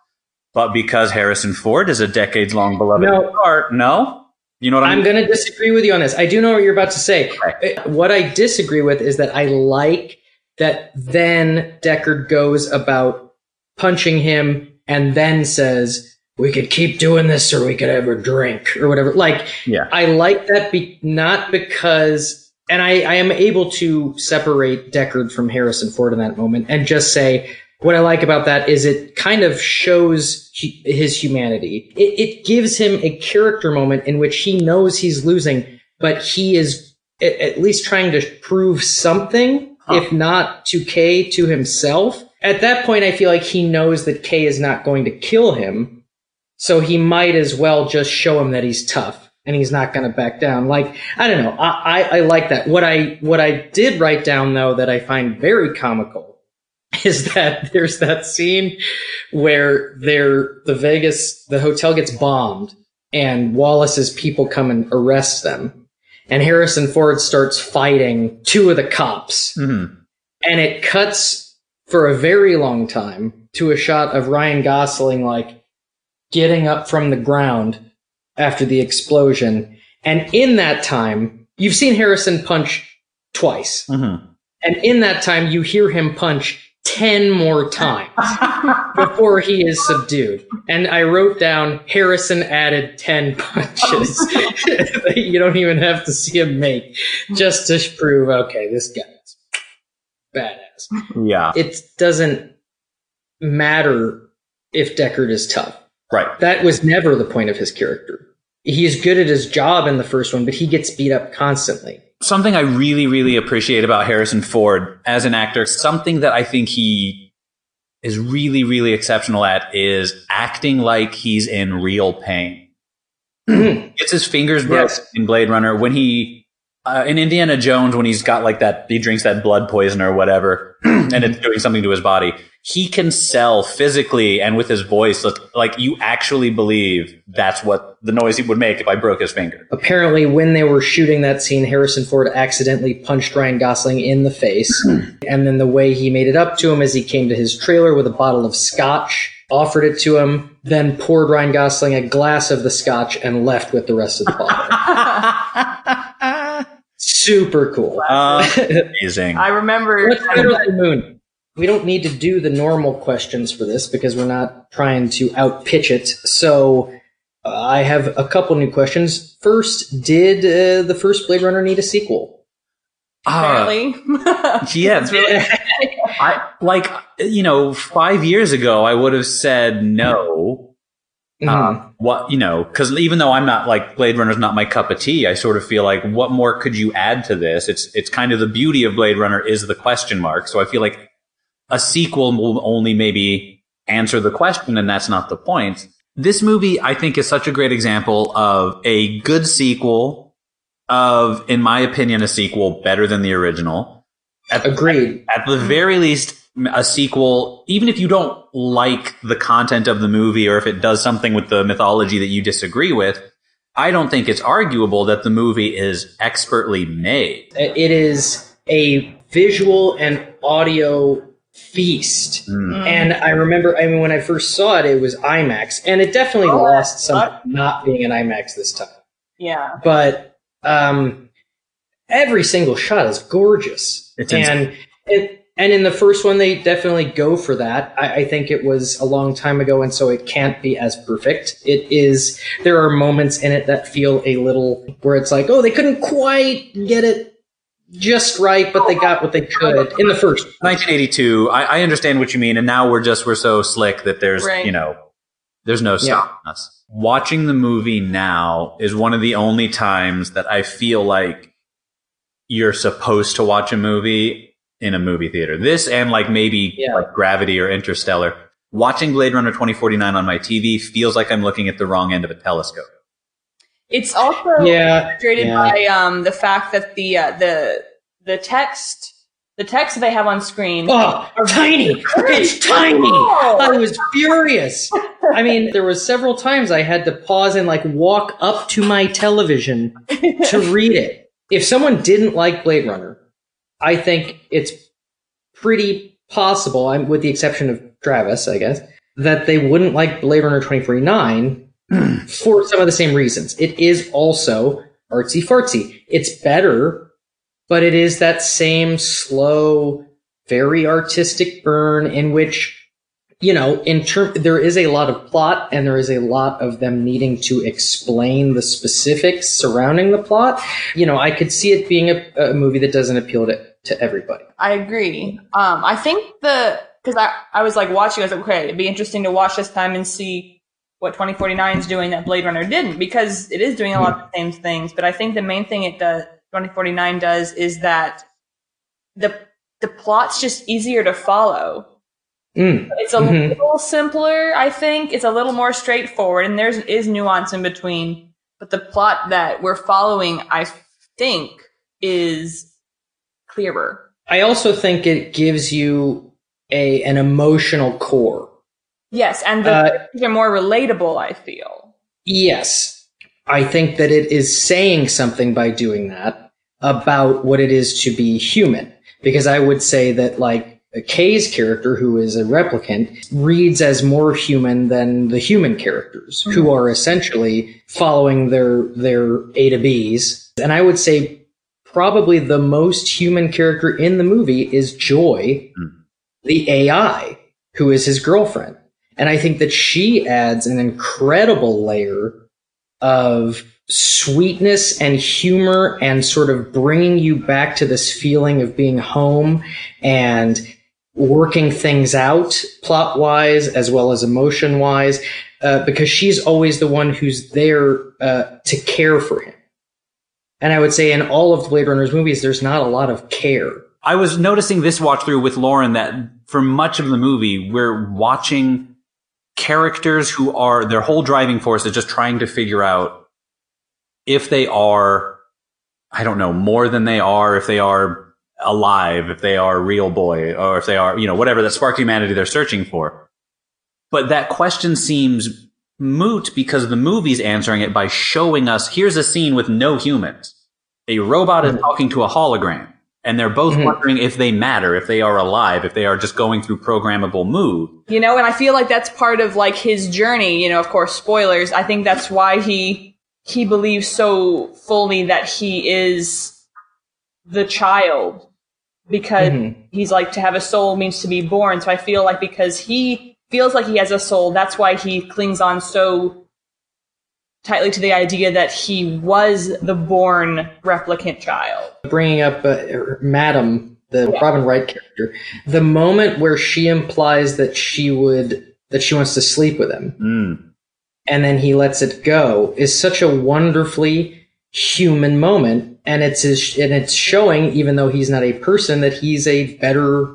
But because Harrison Ford is a decades long beloved No. star, no? You know what I I'm mean? going to disagree with you on this. I do know what you're about to say. Okay. Uh, What I disagree with is that I like that then Deckard goes about punching him and then says, we could keep doing this or we could have a drink or whatever. Like, yeah. I like that be- not because, and I, I am able to separate Deckard from Harrison Ford in that moment and just say, what I like about that is it kind of shows he, his humanity. It, it gives him a character moment in which he knows he's losing, but he is at least trying to prove something, Huh. if not to Kay, to himself. At that point, I feel like he knows that Kay is not going to kill him, so he might as well just show him that he's tough and he's not going to back down. Like I don't know, I, I I like that. What I what I did write down though that I find very comical is that there's that scene where they're the Vegas the hotel gets bombed and Wallace's people come and arrest them. And Harrison Ford starts fighting two of the cops Mhm. and it cuts for a very long time to a shot of Ryan Gosling like getting up from the ground after the explosion. And in that time, you've seen Harrison punch twice. Mhm. And in that time, you hear him punch 10 more times before he is subdued. And I wrote down Harrison added 10 punches you don't even have to see him make just to prove, okay, this guy's badass. Yeah. It doesn't matter if Deckard is tough. Right. That was never the point of his character. He is good at his job in the first one, but he gets beat up constantly. something I really, really appreciate about Harrison Ford as an actor, something that I think he is really, really exceptional at is acting like he's in real pain. Hmm. Gets his fingers broken Yes. in Blade Runner when he, uh, in Indiana Jones, when he's got like that, he drinks that blood poison or whatever, and it's doing something to his body. He can sell physically and with his voice, like- like you actually believe that's what the noise he would make if I broke his finger. Apparently, when they were shooting that scene, Harrison Ford accidentally punched Ryan Gosling in the face. and then the way he made it up to him is he came to his trailer with a bottle of scotch, offered it to him, then poured Ryan Gosling a glass of the scotch and left with the rest of the bottle. Super cool. Amazing. I remember. What's better than Moon? We don't need to do the normal questions for this because we're not trying to outpitch it. So uh, I have a couple new questions. First, did uh, the first Blade Runner need a sequel? Ah, Apparently. yeah, It's really- I like you know five years ago I would have said no. Mhm. Um, what you know, because even though I'm not like Blade Runner's not my cup of tea, I sort of feel like what more could you add to this? It's it's kind of the beauty of Blade Runner is the question mark. So I feel like a sequel will only maybe answer the question, and that's not the point. This movie, I think, is such a great example of a good sequel of, in my opinion, a sequel better than the original. At Agreed. at the very least, a sequel, even if you don't like the content of the movie or if it does something with the mythology that you disagree with, I don't think it's arguable that the movie is expertly made. It is a visual and audio feast. Mm. And I remember, I mean, when I first saw it, it was IMAX, and it definitely Oh, lost some what? not being an IMAX this time. yeah. But um, every single shot is gorgeous, It's and it And in the first one, they definitely go for that. I, I think it was a long time ago, and so it can't be as perfect. It is, there are moments in it that feel a little, where it's like, oh, they couldn't quite get it just right, but they got what they could in the first. 1982. I, I understand what you mean, and now we're just we're so slick that there's Right. you know there's no stopping us. Watching the movie now is one of the only times that I feel like you're supposed to watch a movie in a movie theater. This and like maybe Yeah. like Gravity or Interstellar. Watching Blade Runner 2049 on my TV feels like I'm looking at the wrong end of a telescope. It's also Yeah, illustrated yeah. by um, the fact that the uh, the the text the text they have on screen. Oh, tiny! It's tiny! Oh. I was furious. I mean, there was several times I had to pause and like walk up to my television to read it. If someone didn't like Blade Runner, I think it's pretty possible, I'm with the exception of Travis, I guess, that they wouldn't like Blade Runner 2049 for some of the same reasons. It is also artsy fartsy. It's better, but it is that same slow, very artistic burn in which you know, in term, there is a lot of plot and there is a lot of them needing to explain the specifics surrounding the plot. You know, I could see it being a, a movie that doesn't appeal to, to everybody. I agree. Um, I think the because I I was like watching. I was like, okay, it'd be interesting to watch this time and see what 2049 is doing that Blade Runner didn't, because it is doing a lot of the same things. But I think the main thing it does 2049 does is that the the plot's just easier to follow. Mm. It's a Mhm. little simpler, I think. It's a little more straightforward, and there's is nuance in between. But the plot that we're following, I think, is clearer. I also think it gives you a an emotional core. Yes, and the uh, are more relatable. I feel. Yes. I think that it is saying something by doing that about what it is to be human. Because I would say that, like, Kay's character, who is a replicant, reads as more human than the human characters, who are essentially following their, their A to Bs. And I would say probably the most human character in the movie is Joy, the AI, who is his girlfriend. And I think that she adds an incredible layer of sweetness and humor and sort of bringing you back to this feeling of being home and working things out plot wise as well as emotion wise uh, because she's always the one who's there uh, to care for him. And I would say in all of the Blade Runner's movies, there's not a lot of care. I was noticing this watch through with Lauren that for much of the movie, we're watching characters who are, their whole driving force is just trying to figure out if they are, I don't know, more than they are, if they are alive, if they are real boy, or if they are, you know, whatever that spark humanity they're searching for. But that question seems moot because the movie's answering it by showing us here's a scene with no humans. A robot is talking to a hologram, and they're both Mhm. wondering if they matter, if they are alive, if they are just going through programmable mood. You know, and I feel like that's part of like his journey. You know, of course, spoilers. I think that's why he he believes so fully that he is the child because Mhm. he's like to have a soul means to be born. So I feel like because he feels like he has a soul, that's why he clings on so tightly to the idea that he was the born replicant child. bringing up uh, Madam, the Robin Wright character, the moment where she implies that she would that she wants to sleep with him, Mm. and then he lets it go, is such a wonderfully human moment, and it's his, and it's showing, even though he's not a person, that he's a better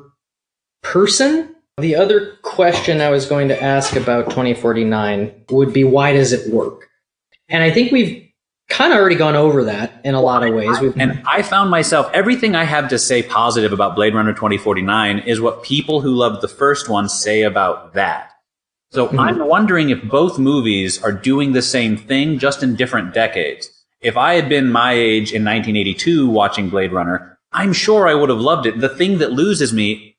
person. The other question I was going to ask about 2049 would be why does it work? And I think we've kind of already gone over that in a lot of ways. We've, And I found myself, everything I have to say positive about Blade Runner 2049 is what people who loved the first one say about that. So hmm. I'm wondering if both movies are doing the same thing, just in different decades. If I had been my age in 1982 watching Blade Runner, I'm sure I would have loved it. The thing that loses me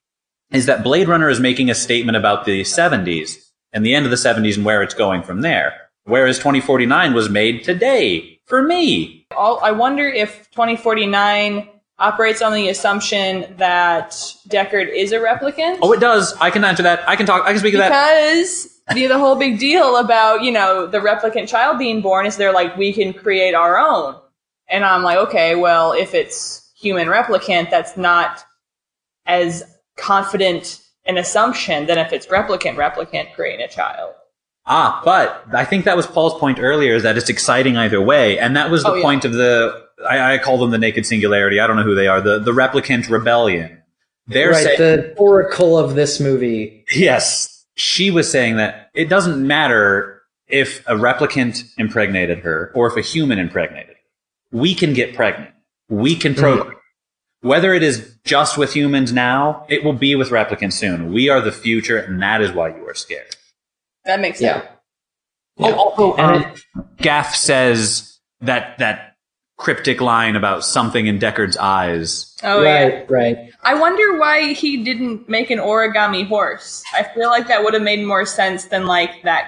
is that Blade Runner is making a statement about the 70s and the end of the 70s and where it's going from there. Whereas 2049 was made today for me. I wonder if 2049 operates on the assumption that Deckard is a replicant. Oh, it does. I can answer that. I can talk. I can speak to that. because the, the whole big deal about you know the replicant child being born is they're like we can create our own and i'm like okay well if it's human replicant that's not as confident an assumption than if it's replicant replicant creating a child Ah, but I think that was Paul's point earlier is that it's exciting either way, and that was the Oh, yeah. point of the. I, I call them the naked singularity. I don't know who they are. The the replicant rebellion. They're right, saying the oracle of this movie. yes. She was saying that it doesn't matter if a replicant impregnated her or if a human impregnated. her. We can get pregnant. We can program. Whether it is just with humans now, it will be with replicants soon. We are the future, and that is why you are scared. that makes sense Yeah. Oh, also, And um, Gaff says that that cryptic line about something in Deckard's eyes. oh yeah right, right. i wonder why he didn't make an origami horse i feel like that would have made more sense than like that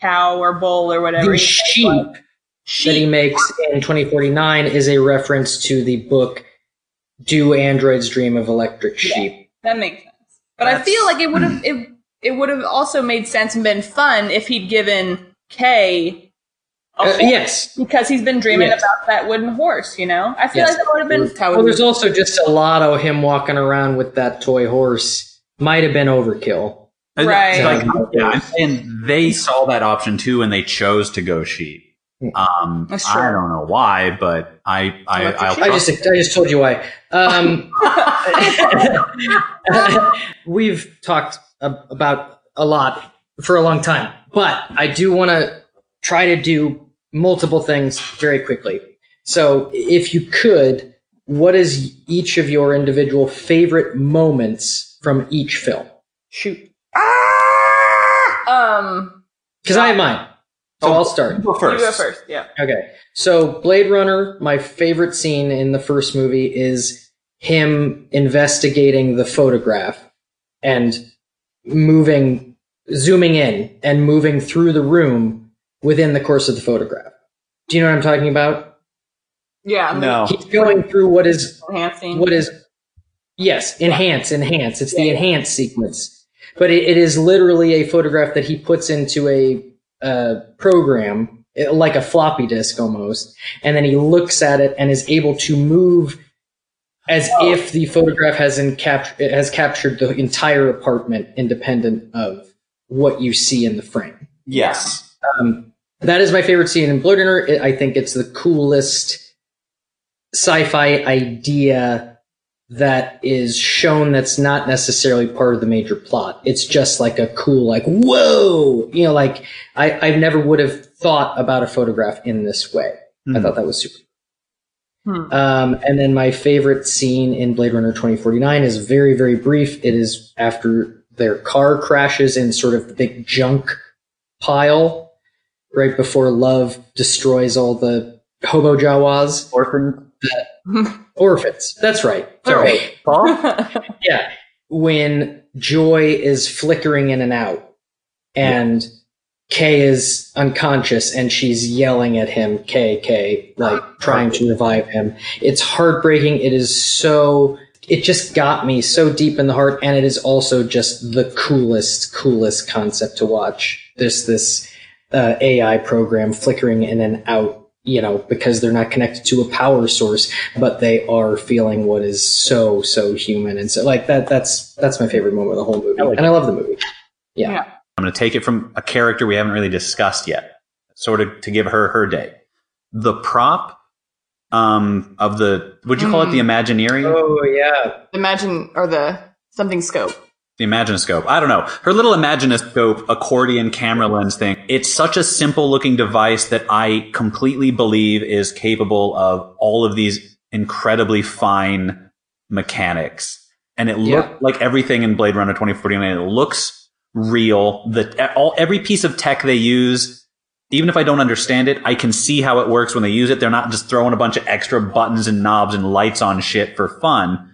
cow or bull or whatever The he said sheep was. that he makes in 2049 is a reference to the book Do Androids Dream of Electric Sheep? That makes sense. But I feel like it would have it, it would have also made sense and been fun if he'd given Kay a Uh, horse, yes. because he's been dreaming Yes. about that wooden horse. You know, I feel Yes. like that would have been how Well, there's also just a lot of him walking around with that toy horse. Might have been overkill. And Right. that's Like, yeah, I'm saying they saw that option too, and they chose to go sheep. Um, That's I don't know why, but I, I, Electric I'll. I just I just told you why. Um, we've talked about a lot for a long time, but I do want to try to do multiple things very quickly. So, if you could, what is each of your individual favorite moments from each film? shoot. Um, Because I have mine. So Oh, I'll start. You go first. you go first. Yeah. Okay. So Blade Runner, my favorite scene in the first movie is him investigating the photograph and moving, zooming in and moving through the room within the course of the photograph. Do you know what I'm talking about? Yeah. No. He's going through what is Enhancing. what is yes enhance enhance it's the enhance sequence but it, it is literally a photograph that he puts into a uh, program eh, like a floppy disk almost and then he looks at it and is able to move as Oh. if the photograph has cap- it has captured the entire apartment independent of what you see in the frame Yes. um, that is my favorite scene in Blade Runner. I think it's the coolest sci-fi idea that is shown that's not necessarily part of the major plot. It's just like a cool, like, whoa! You know, like, I, I never would have thought about a photograph in this way. I Hmm. thought that was super. Hmm. Um, and then my favorite scene in Blade Runner 2049 is very, very brief. It is after their car crashes in sort of the big junk pile right before love destroys all the hobo Jawas. Orphan. Orphans. That's right. Sorry. Paul? Yeah. When Joy is flickering in and out and Kay is unconscious and she's yelling at him, Kay, Kay, like trying to revive him. It's heartbreaking. It is so, it just got me so deep in the heart. And it is also just the coolest, coolest concept to watch. There's this uh, AI program flickering in and out you know, because they're not connected to a power source, but they are feeling what is so, so human. And so like that, that's, that's my favorite moment of the whole movie. I like and I love the movie. Yeah. Yeah. I'm going to take it from a character we haven't really discussed yet, sort of to give her her day. The prop um, of the, would you call it the Imagineering? Oh, yeah. Imagine or the something scope. The Imaginoscope. I don't know. Her little Imaginoscope accordion camera lens thing. It's such a simple looking device that I completely believe is capable of all of these incredibly fine mechanics. And it Yeah. looked like everything in Blade Runner 2049. It looks real. The, all, every piece of tech they use, even if I don't understand it, I can see how it works when they use it. They're not just throwing a bunch of extra buttons and knobs and lights on shit for fun.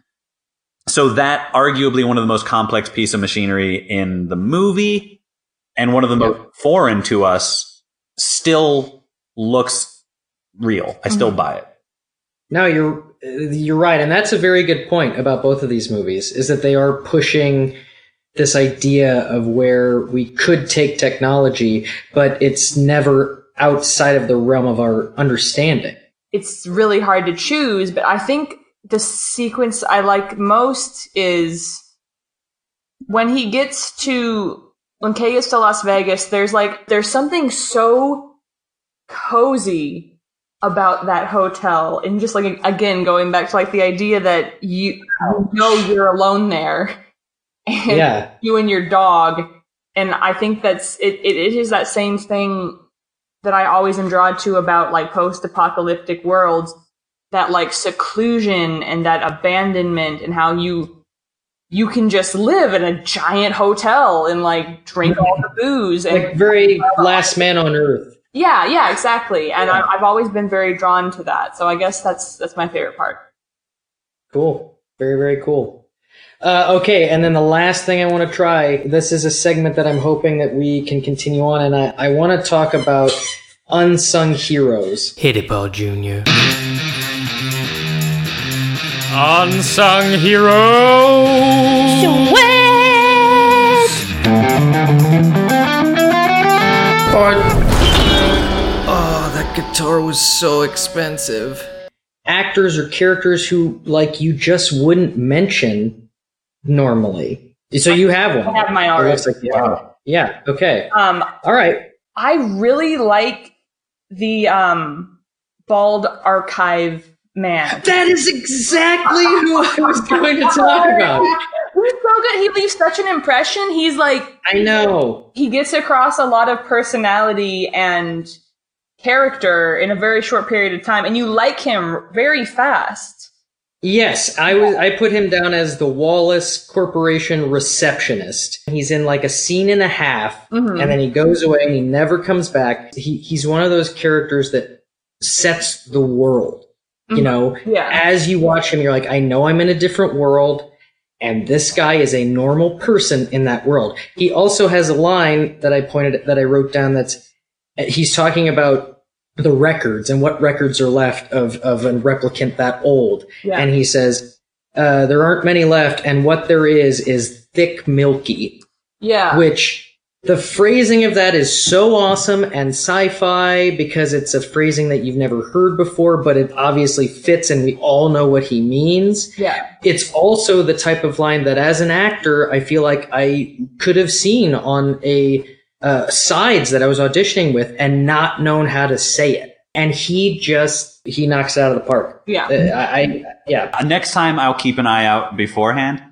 So that arguably one of the most complex piece of machinery in the movie and one of the most foreign to us still looks real. I still buy it. Now you're uh, you're right, and that's a very good point about both of these movies. Is that they are pushing this idea of where we could take technology, but it's never outside of the realm of our understanding. It's really hard to choose, but I think the sequence I like most is when he gets to when Kay gets to Las Vegas. There's like there's something so cozy about that hotel, and just like again going back to like the idea that you, you know you're alone there, and Yeah. you and your dog. And I think that's it, it, it is that same thing that I always am drawn to about like post apocalyptic worlds, that like seclusion and that abandonment and how you you can just live in a giant hotel and like drink all the booze and Like very last man on earth. yeah, yeah, exactly. And I, I've always been very drawn to that. So I guess that's that's my favorite part. Cool. Very, very cool. Uh, okay, and then the last thing I want to try, this is a segment that I'm hoping that we can continue on, and I, I want to talk about unsung heroes. Hit it, Paul Jr. Unsung heroes. Oh, that guitar was so expensive. Actors or characters who, like, you just wouldn't mention normally. So you have one. I have mine It already. looks like you have. Yeah, okay. Um, All right. I really like the um bald archive man. That is exactly who I was going to talk about. He's so good. He leaves such an impression. He's like I know. he gets across a lot of personality and character in a very short period of time, and you like him very fast. Yes, I was. I put him down as the Wallace Corporation receptionist. He's in like a scene and a half, Mhm. and then he goes away and he never comes back. He he's one of those characters that sets the world. You Mhm. know, Yeah. as you watch him, you're like, I know I'm in a different world, and this guy is a normal person in that world. He also has a line that I pointed that I wrote down. That's he's talking about the records and what records are left of of a replicant that old Yeah. and he says uh, there aren't many left and what there is is thick milky yeah. which the phrasing of that is so awesome and sci-fi because it's a phrasing that you've never heard before but it obviously fits and we all know what he means yeah. it's also the type of line that as an actor i feel like i could have seen on a uh, sides that i was auditioning with and not known how to say it and he just he knocks it out of the park Yeah. uh, I, I yeah Uh, next time, I'll keep an eye out beforehand.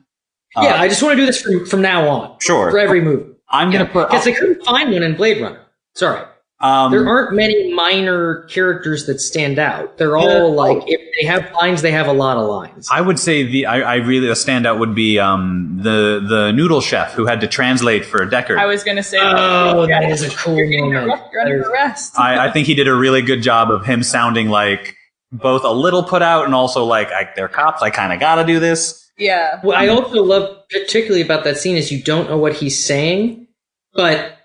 Uh, yeah i just want to do this from from now on Sure. for every movie I'm gonna put. because i couldn't find one in blade runner sorry Um, there aren't many minor characters that stand out they're all Yeah. like if they have lines they have a lot of lines I would say the I, I really the standout would be um, the the noodle chef who had to translate for Deckard. I was gonna say. oh that is a cool You're moment arrest- You're under arrest. I, I think he did a really good job of him sounding like both a little put out and also like I, they're cops. I kind of got to do this. Yeah. What I also love particularly about that scene is you don't know what he's saying, but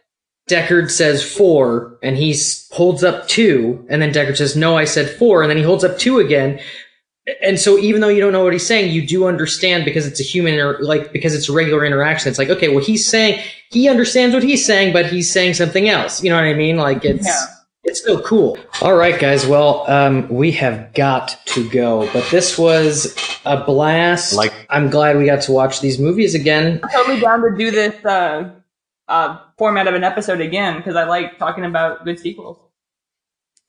Deckard says four, and he holds up two, and then Deckard says, "No, I said four, and then he holds up two again. And so, even though you don't know what he's saying, you do understand because it's a human, inter- like because it's a regular interaction. It's like, okay, well, he's saying he understands what he's saying, but he's saying something else. You know what I mean? Like it's. Yeah. It's so cool. All right, guys. Well, um, we have got to go, but this was a blast. Like- I'm glad we got to watch these movies again. totally down to do this uh, uh, format of an episode again because I like talking about good sequels.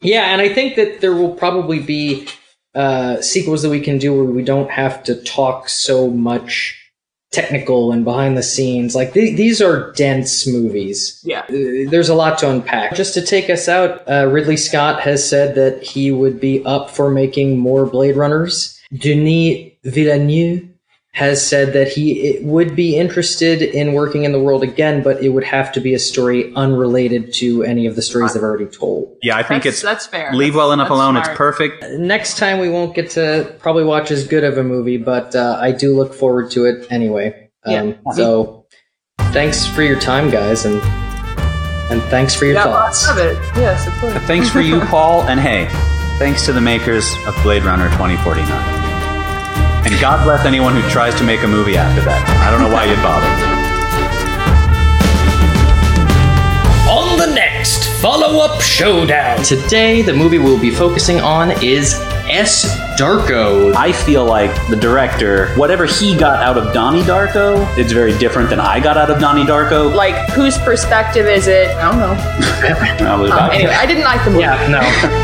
Yeah, and I think that there will probably be uh, sequels that we can do where we don't have to talk so much technical and behind the scenes. Like th- these are dense movies. Yeah. Uh, there's a lot to unpack. Just to take us out, uh, Ridley Scott has said that he would be up for making more Blade Runners. Denis Villeneuve has said that he would be interested in working in the world again, but it would have to be a story unrelated to any of the stories they've already told. Yeah, I think That's, it's that's fair. leave well enough That's alone. smart. It's perfect. Next time we won't get to probably watch as good of a movie, but uh, I do look forward to it anyway. Um, Yeah. So thanks for your time, guys, and and thanks for your Yeah, thoughts. lots of it. Yes, of course. Thanks for you, Paul, and hey, thanks to the makers of Blade Runner 2049. And God bless anyone who tries to make a movie after that. I don't know why you'd bother. On the next follow up showdown. Today, the movie we'll be focusing on is S. Darko. I feel like the director, whatever he got out of Donnie Darko, it's very different than I got out of Donnie Darko. Like, whose perspective is it? I don't know. Probably Um, about- anyway, I didn't like the movie. Yeah, no.